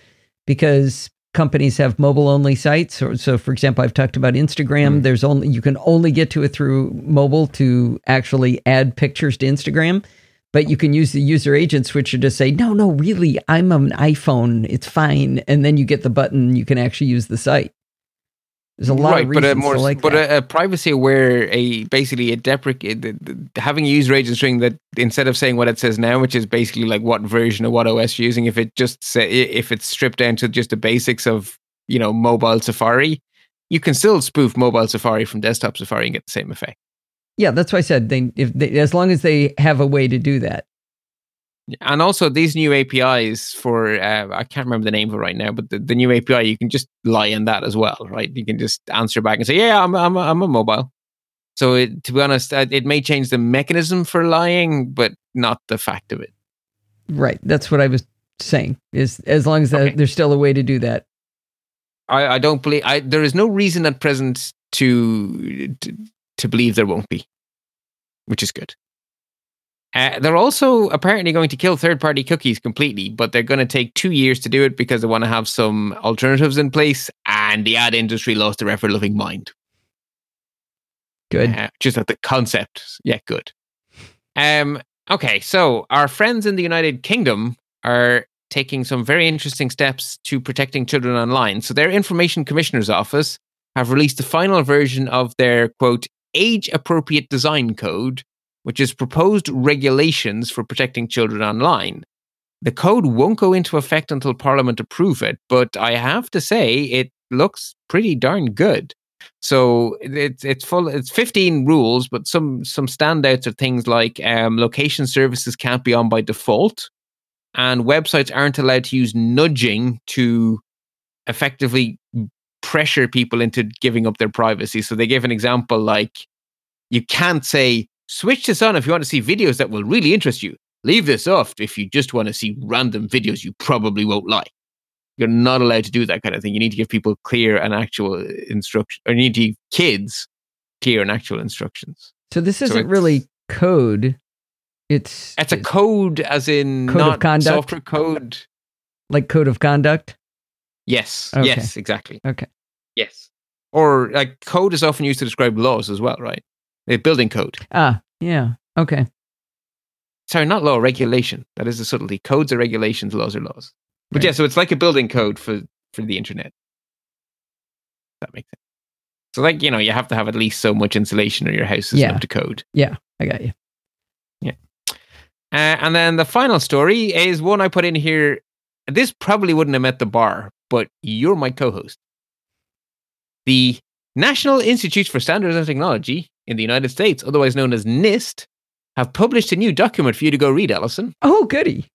because companies have mobile only sites. So, so for example, I've talked about Instagram. Mm. There's only you can only get to it through mobile to actually add pictures to Instagram. But you can use the user agent switcher to say, no, no, really, I'm an iPhone. It's fine. And then you get the button. You can actually use the site. There's a lot right, of reasons but a more, like but that. a, a privacy aware, a basically a deprecate having a user agent string that instead of saying what it says now, which is basically like what version of what OS you're using, if it just say if it's stripped down to just the basics of you know mobile Safari, you can still spoof mobile Safari from desktop Safari and get the same effect. Yeah, that's why I said they if they, as long as they have a way to do that. And also these new APIs for uh, I can't remember the name of it right now, but the, the new API you can just lie in that as well, right? You can just answer back and say, "Yeah, I'm I'm I'm a mobile." So it, to be honest, uh, it may change the mechanism for lying, but not the fact of it. Right. That's what I was saying. Is as long as Okay. there's still a way to do that. I, I don't believe I, there is no reason at present to, to to believe there won't be, which is good. Uh, they're also apparently going to kill third-party cookies completely, but they're going to take two years to do it because they want to have some alternatives in place, and the ad industry lost their ever-loving mind. Good. Uh, just at the concept, yeah, good. Um, okay, so our friends in the United Kingdom are taking some very interesting steps to protecting children online. So their Information Commissioner's Office have released the final version of their quote age-appropriate design code, which is proposed regulations for protecting children online. The code won't go into effect until Parliament approve it, but I have to say it looks pretty darn good. So it's it's full. It's fifteen rules, but some some standouts are things like um, location services can't be on by default, and websites aren't allowed to use nudging to effectively pressure people into giving up their privacy. So they gave an example like you can't say switch this on if you want to see videos that will really interest you. Leave this off if you just want to see random videos you probably won't like. You're not allowed to do that kind of thing. You need to give people clear and actual uh, instruction, or you need to give kids clear and actual instructions. So this isn't it's- really code. It's It's a code, as in Code of not conduct? software code. like code of conduct. Yes, Okay. yes, exactly. Okay. Yes. Or like code is often used to describe laws as well, right? A building code. Ah, yeah. Okay. Sorry, not law, regulation. That is the subtlety. Codes are regulations, laws are laws. But Right. yeah, so it's like a building code for for the internet. That makes sense. So like, you know, you have to have at least so much insulation or your house is Yeah. up to code. Yeah, I got you. Yeah. Uh, and then the final story is one I put in here. This probably wouldn't have met the bar, but you're my co-host. The National Institute for Standards and Technology in the United States, otherwise known as NIST, have published a new document for you to go read, Allison. Oh, goody.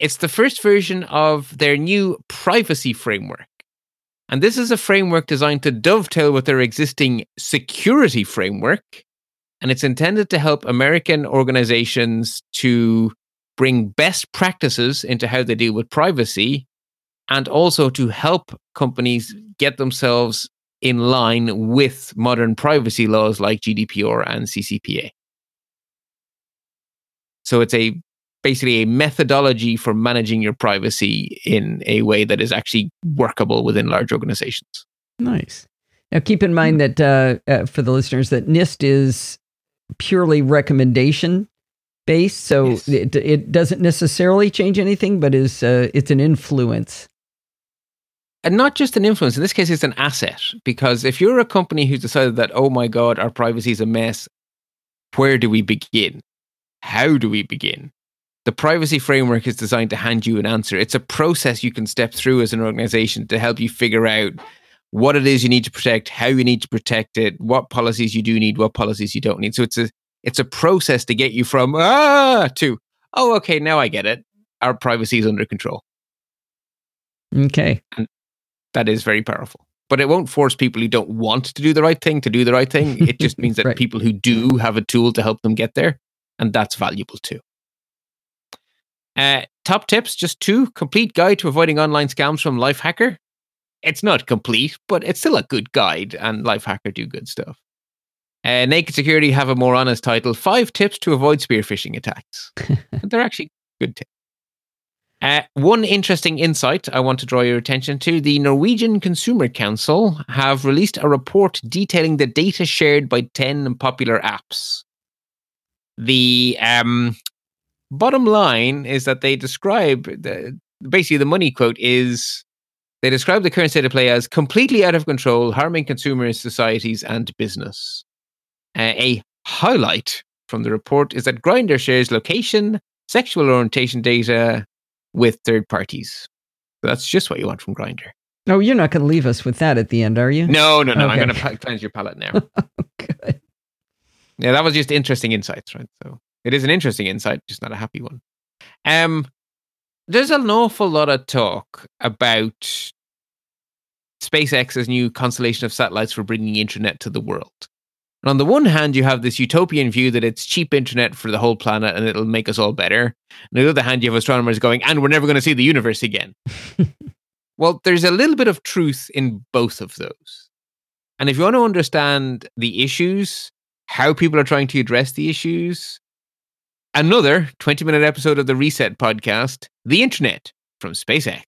It's the first version of their new privacy framework. And this is a framework designed to dovetail with their existing security framework. And it's intended to help American organizations to bring best practices into how they deal with privacy and also to help companies get themselves in line with modern privacy laws like GDPR and CCPA. So it's a basically a methodology for managing your privacy in a way that is actually workable within large organizations. Nice. Now, keep in mind that uh, uh, for the listeners, that NIST is purely recommendation based, so Yes. it, it doesn't necessarily change anything, but is uh, it's an influence. And not just an influence, in this case, it's an asset. Because if you're a company who's decided that, oh my God, our privacy is a mess, where do we begin? How do we begin? The privacy framework is designed to hand you an answer. It's a process you can step through as an organization to help you figure out what it is you need to protect, how you need to protect it, what policies you do need, what policies you don't need. So it's a it's a process to get you from ah to oh okay now I get it. Our privacy is under control. Okay. That is very powerful. But it won't force people who don't want to do the right thing to do the right thing. [laughs] It just means that Right. people who do have a tool to help them get there, and that's valuable too. Uh, top tips, just two. Complete guide to avoiding online scams from Lifehacker. It's not complete, but it's still a good guide, and Lifehacker do good stuff. Uh, Naked Security have a more honest title: Five Tips to Avoid Spear Phishing Attacks. [laughs] They're actually good tips. Uh, one interesting insight I want to draw your attention to the Norwegian Consumer Council have released a report detailing the data shared by 10 popular apps. The um, bottom line is that they describe the, basically the money quote is they describe the current state of play as completely out of control, harming consumers, societies, and business. Uh, a highlight from the report is that Grindr shares location, sexual orientation data, with third parties. So that's just what you want from Grindr. Oh, you're not going to leave us with that at the end, are you? No, no, no. I'm going to cleanse your palate now. [laughs] Good. yeah, that was just interesting insights, right? So it is an interesting insight, just not a happy one. Um, there's an awful lot of talk about SpaceX's new constellation of satellites for bringing internet to the world. And on the one hand, you have this utopian view that it's cheap internet for the whole planet and it'll make us all better. And on the other hand, you have astronomers going, and we're never going to see the universe again. [laughs] well, there's a little bit of truth in both of those. And if you want to understand the issues, how people are trying to address the issues, another 20 minute episode of the Reset podcast, The Internet from SpaceX.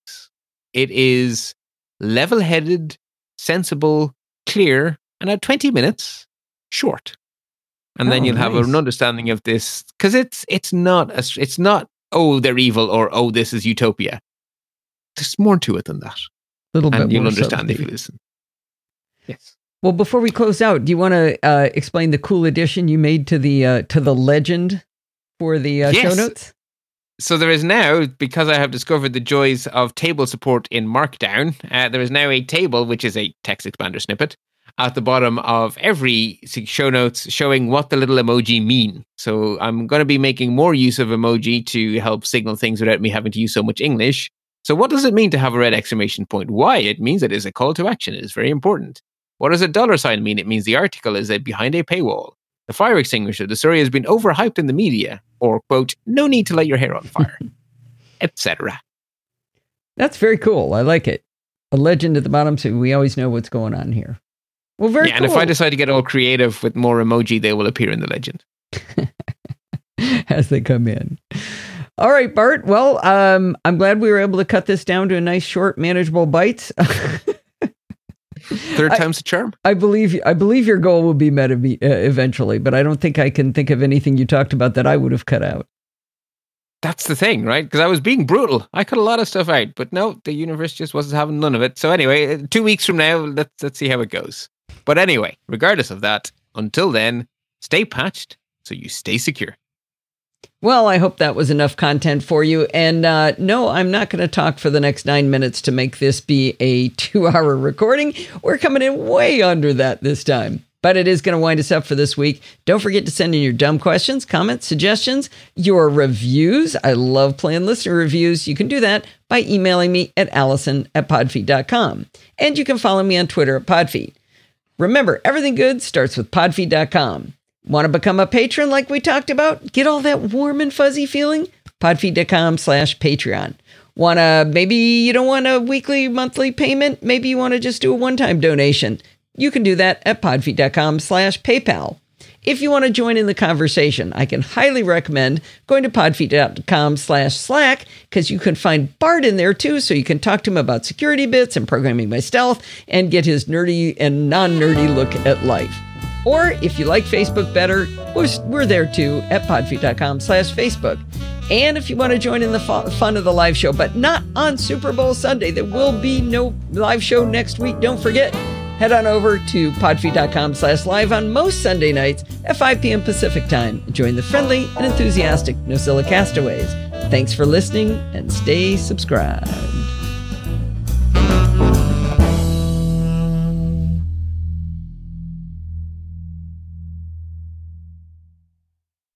It is level headed, sensible, clear, and at 20 minutes, short. And then Oh, you'll have nice. an understanding of this because it's it's not a, it's not oh they're evil or oh this is utopia. There's more to it than that, a little bit you'll more understand if you listen. Yes. Well, before we close out, do you want to uh, explain the cool addition you made to the uh, to the legend for the uh, show notes? So there is now, because I have discovered the joys of table support in Markdown, uh, there is now a table, which is a TextExpander snippet, at the bottom of every show notes showing what the little emoji mean. So I'm going to be making more use of emoji to help signal things without me having to use so much English. So what does it mean to have a red exclamation point? Why? It means it is a call to action. It is very important. What does a dollar sign mean? It means the article is behind a paywall. The fire extinguisher. The story has been overhyped in the media, or quote, no need to light your hair on fire, [laughs] etc. That's very cool. I like it. A legend at the bottom, so we always know what's going on here. Well, very Yeah, cool. and if I decide to get all creative with more emoji, they will appear in the legend. [laughs] as they come in. All right, Bart. Well, um, I'm glad we were able to cut this down to a nice, short, manageable bites. [laughs] Third time's a charm. I believe I believe your goal will be met uh, eventually, but I don't think I can think of anything you talked about that I would have cut out. That's the thing, right? Because I was being brutal. I cut a lot of stuff out, but no, the universe just wasn't having none of it. So anyway, uh, two weeks from now, let's let's see how it goes. But anyway, regardless of that, until then, stay patched so you stay secure. Well, I hope that was enough content for you. And uh, no, I'm not going to talk for the next nine minutes to make this be a [laughs] two hour recording. We're coming in way under that this time. But it is going to wind us up for this week. Don't forget to send in your dumb questions, comments, suggestions, your reviews. I love playing listener reviews. You can do that by emailing me at allison at podfeet.com. And you can follow me on Twitter at podfeet. Remember, everything good starts with podfeet.com. Want to become a patron like we talked about? Get all that warm and fuzzy feeling? Podfeet.com slash Patreon. Want to, maybe you don't want a weekly, monthly payment? Maybe you want to just do a one-time donation. You can do that at podfeet.com slash PayPal. If you want to join in the conversation, I can highly recommend going to podfeet.com slash slack because you can find Bart in there too, so you can talk to him about security bits and programming by stealth and get his nerdy and non-nerdy look at life. Or if you like Facebook better, we're, there too at podfeet.com slash Facebook. And if you want to join in the fun of the live show, but not on Super Bowl Sunday, there will be no live show next week. Don't forget, head on over to podfeet.com slash live on most Sunday nights at 5 p.m. Pacific time. Join the friendly and enthusiastic NosillaCastaways. Thanks for listening and stay subscribed.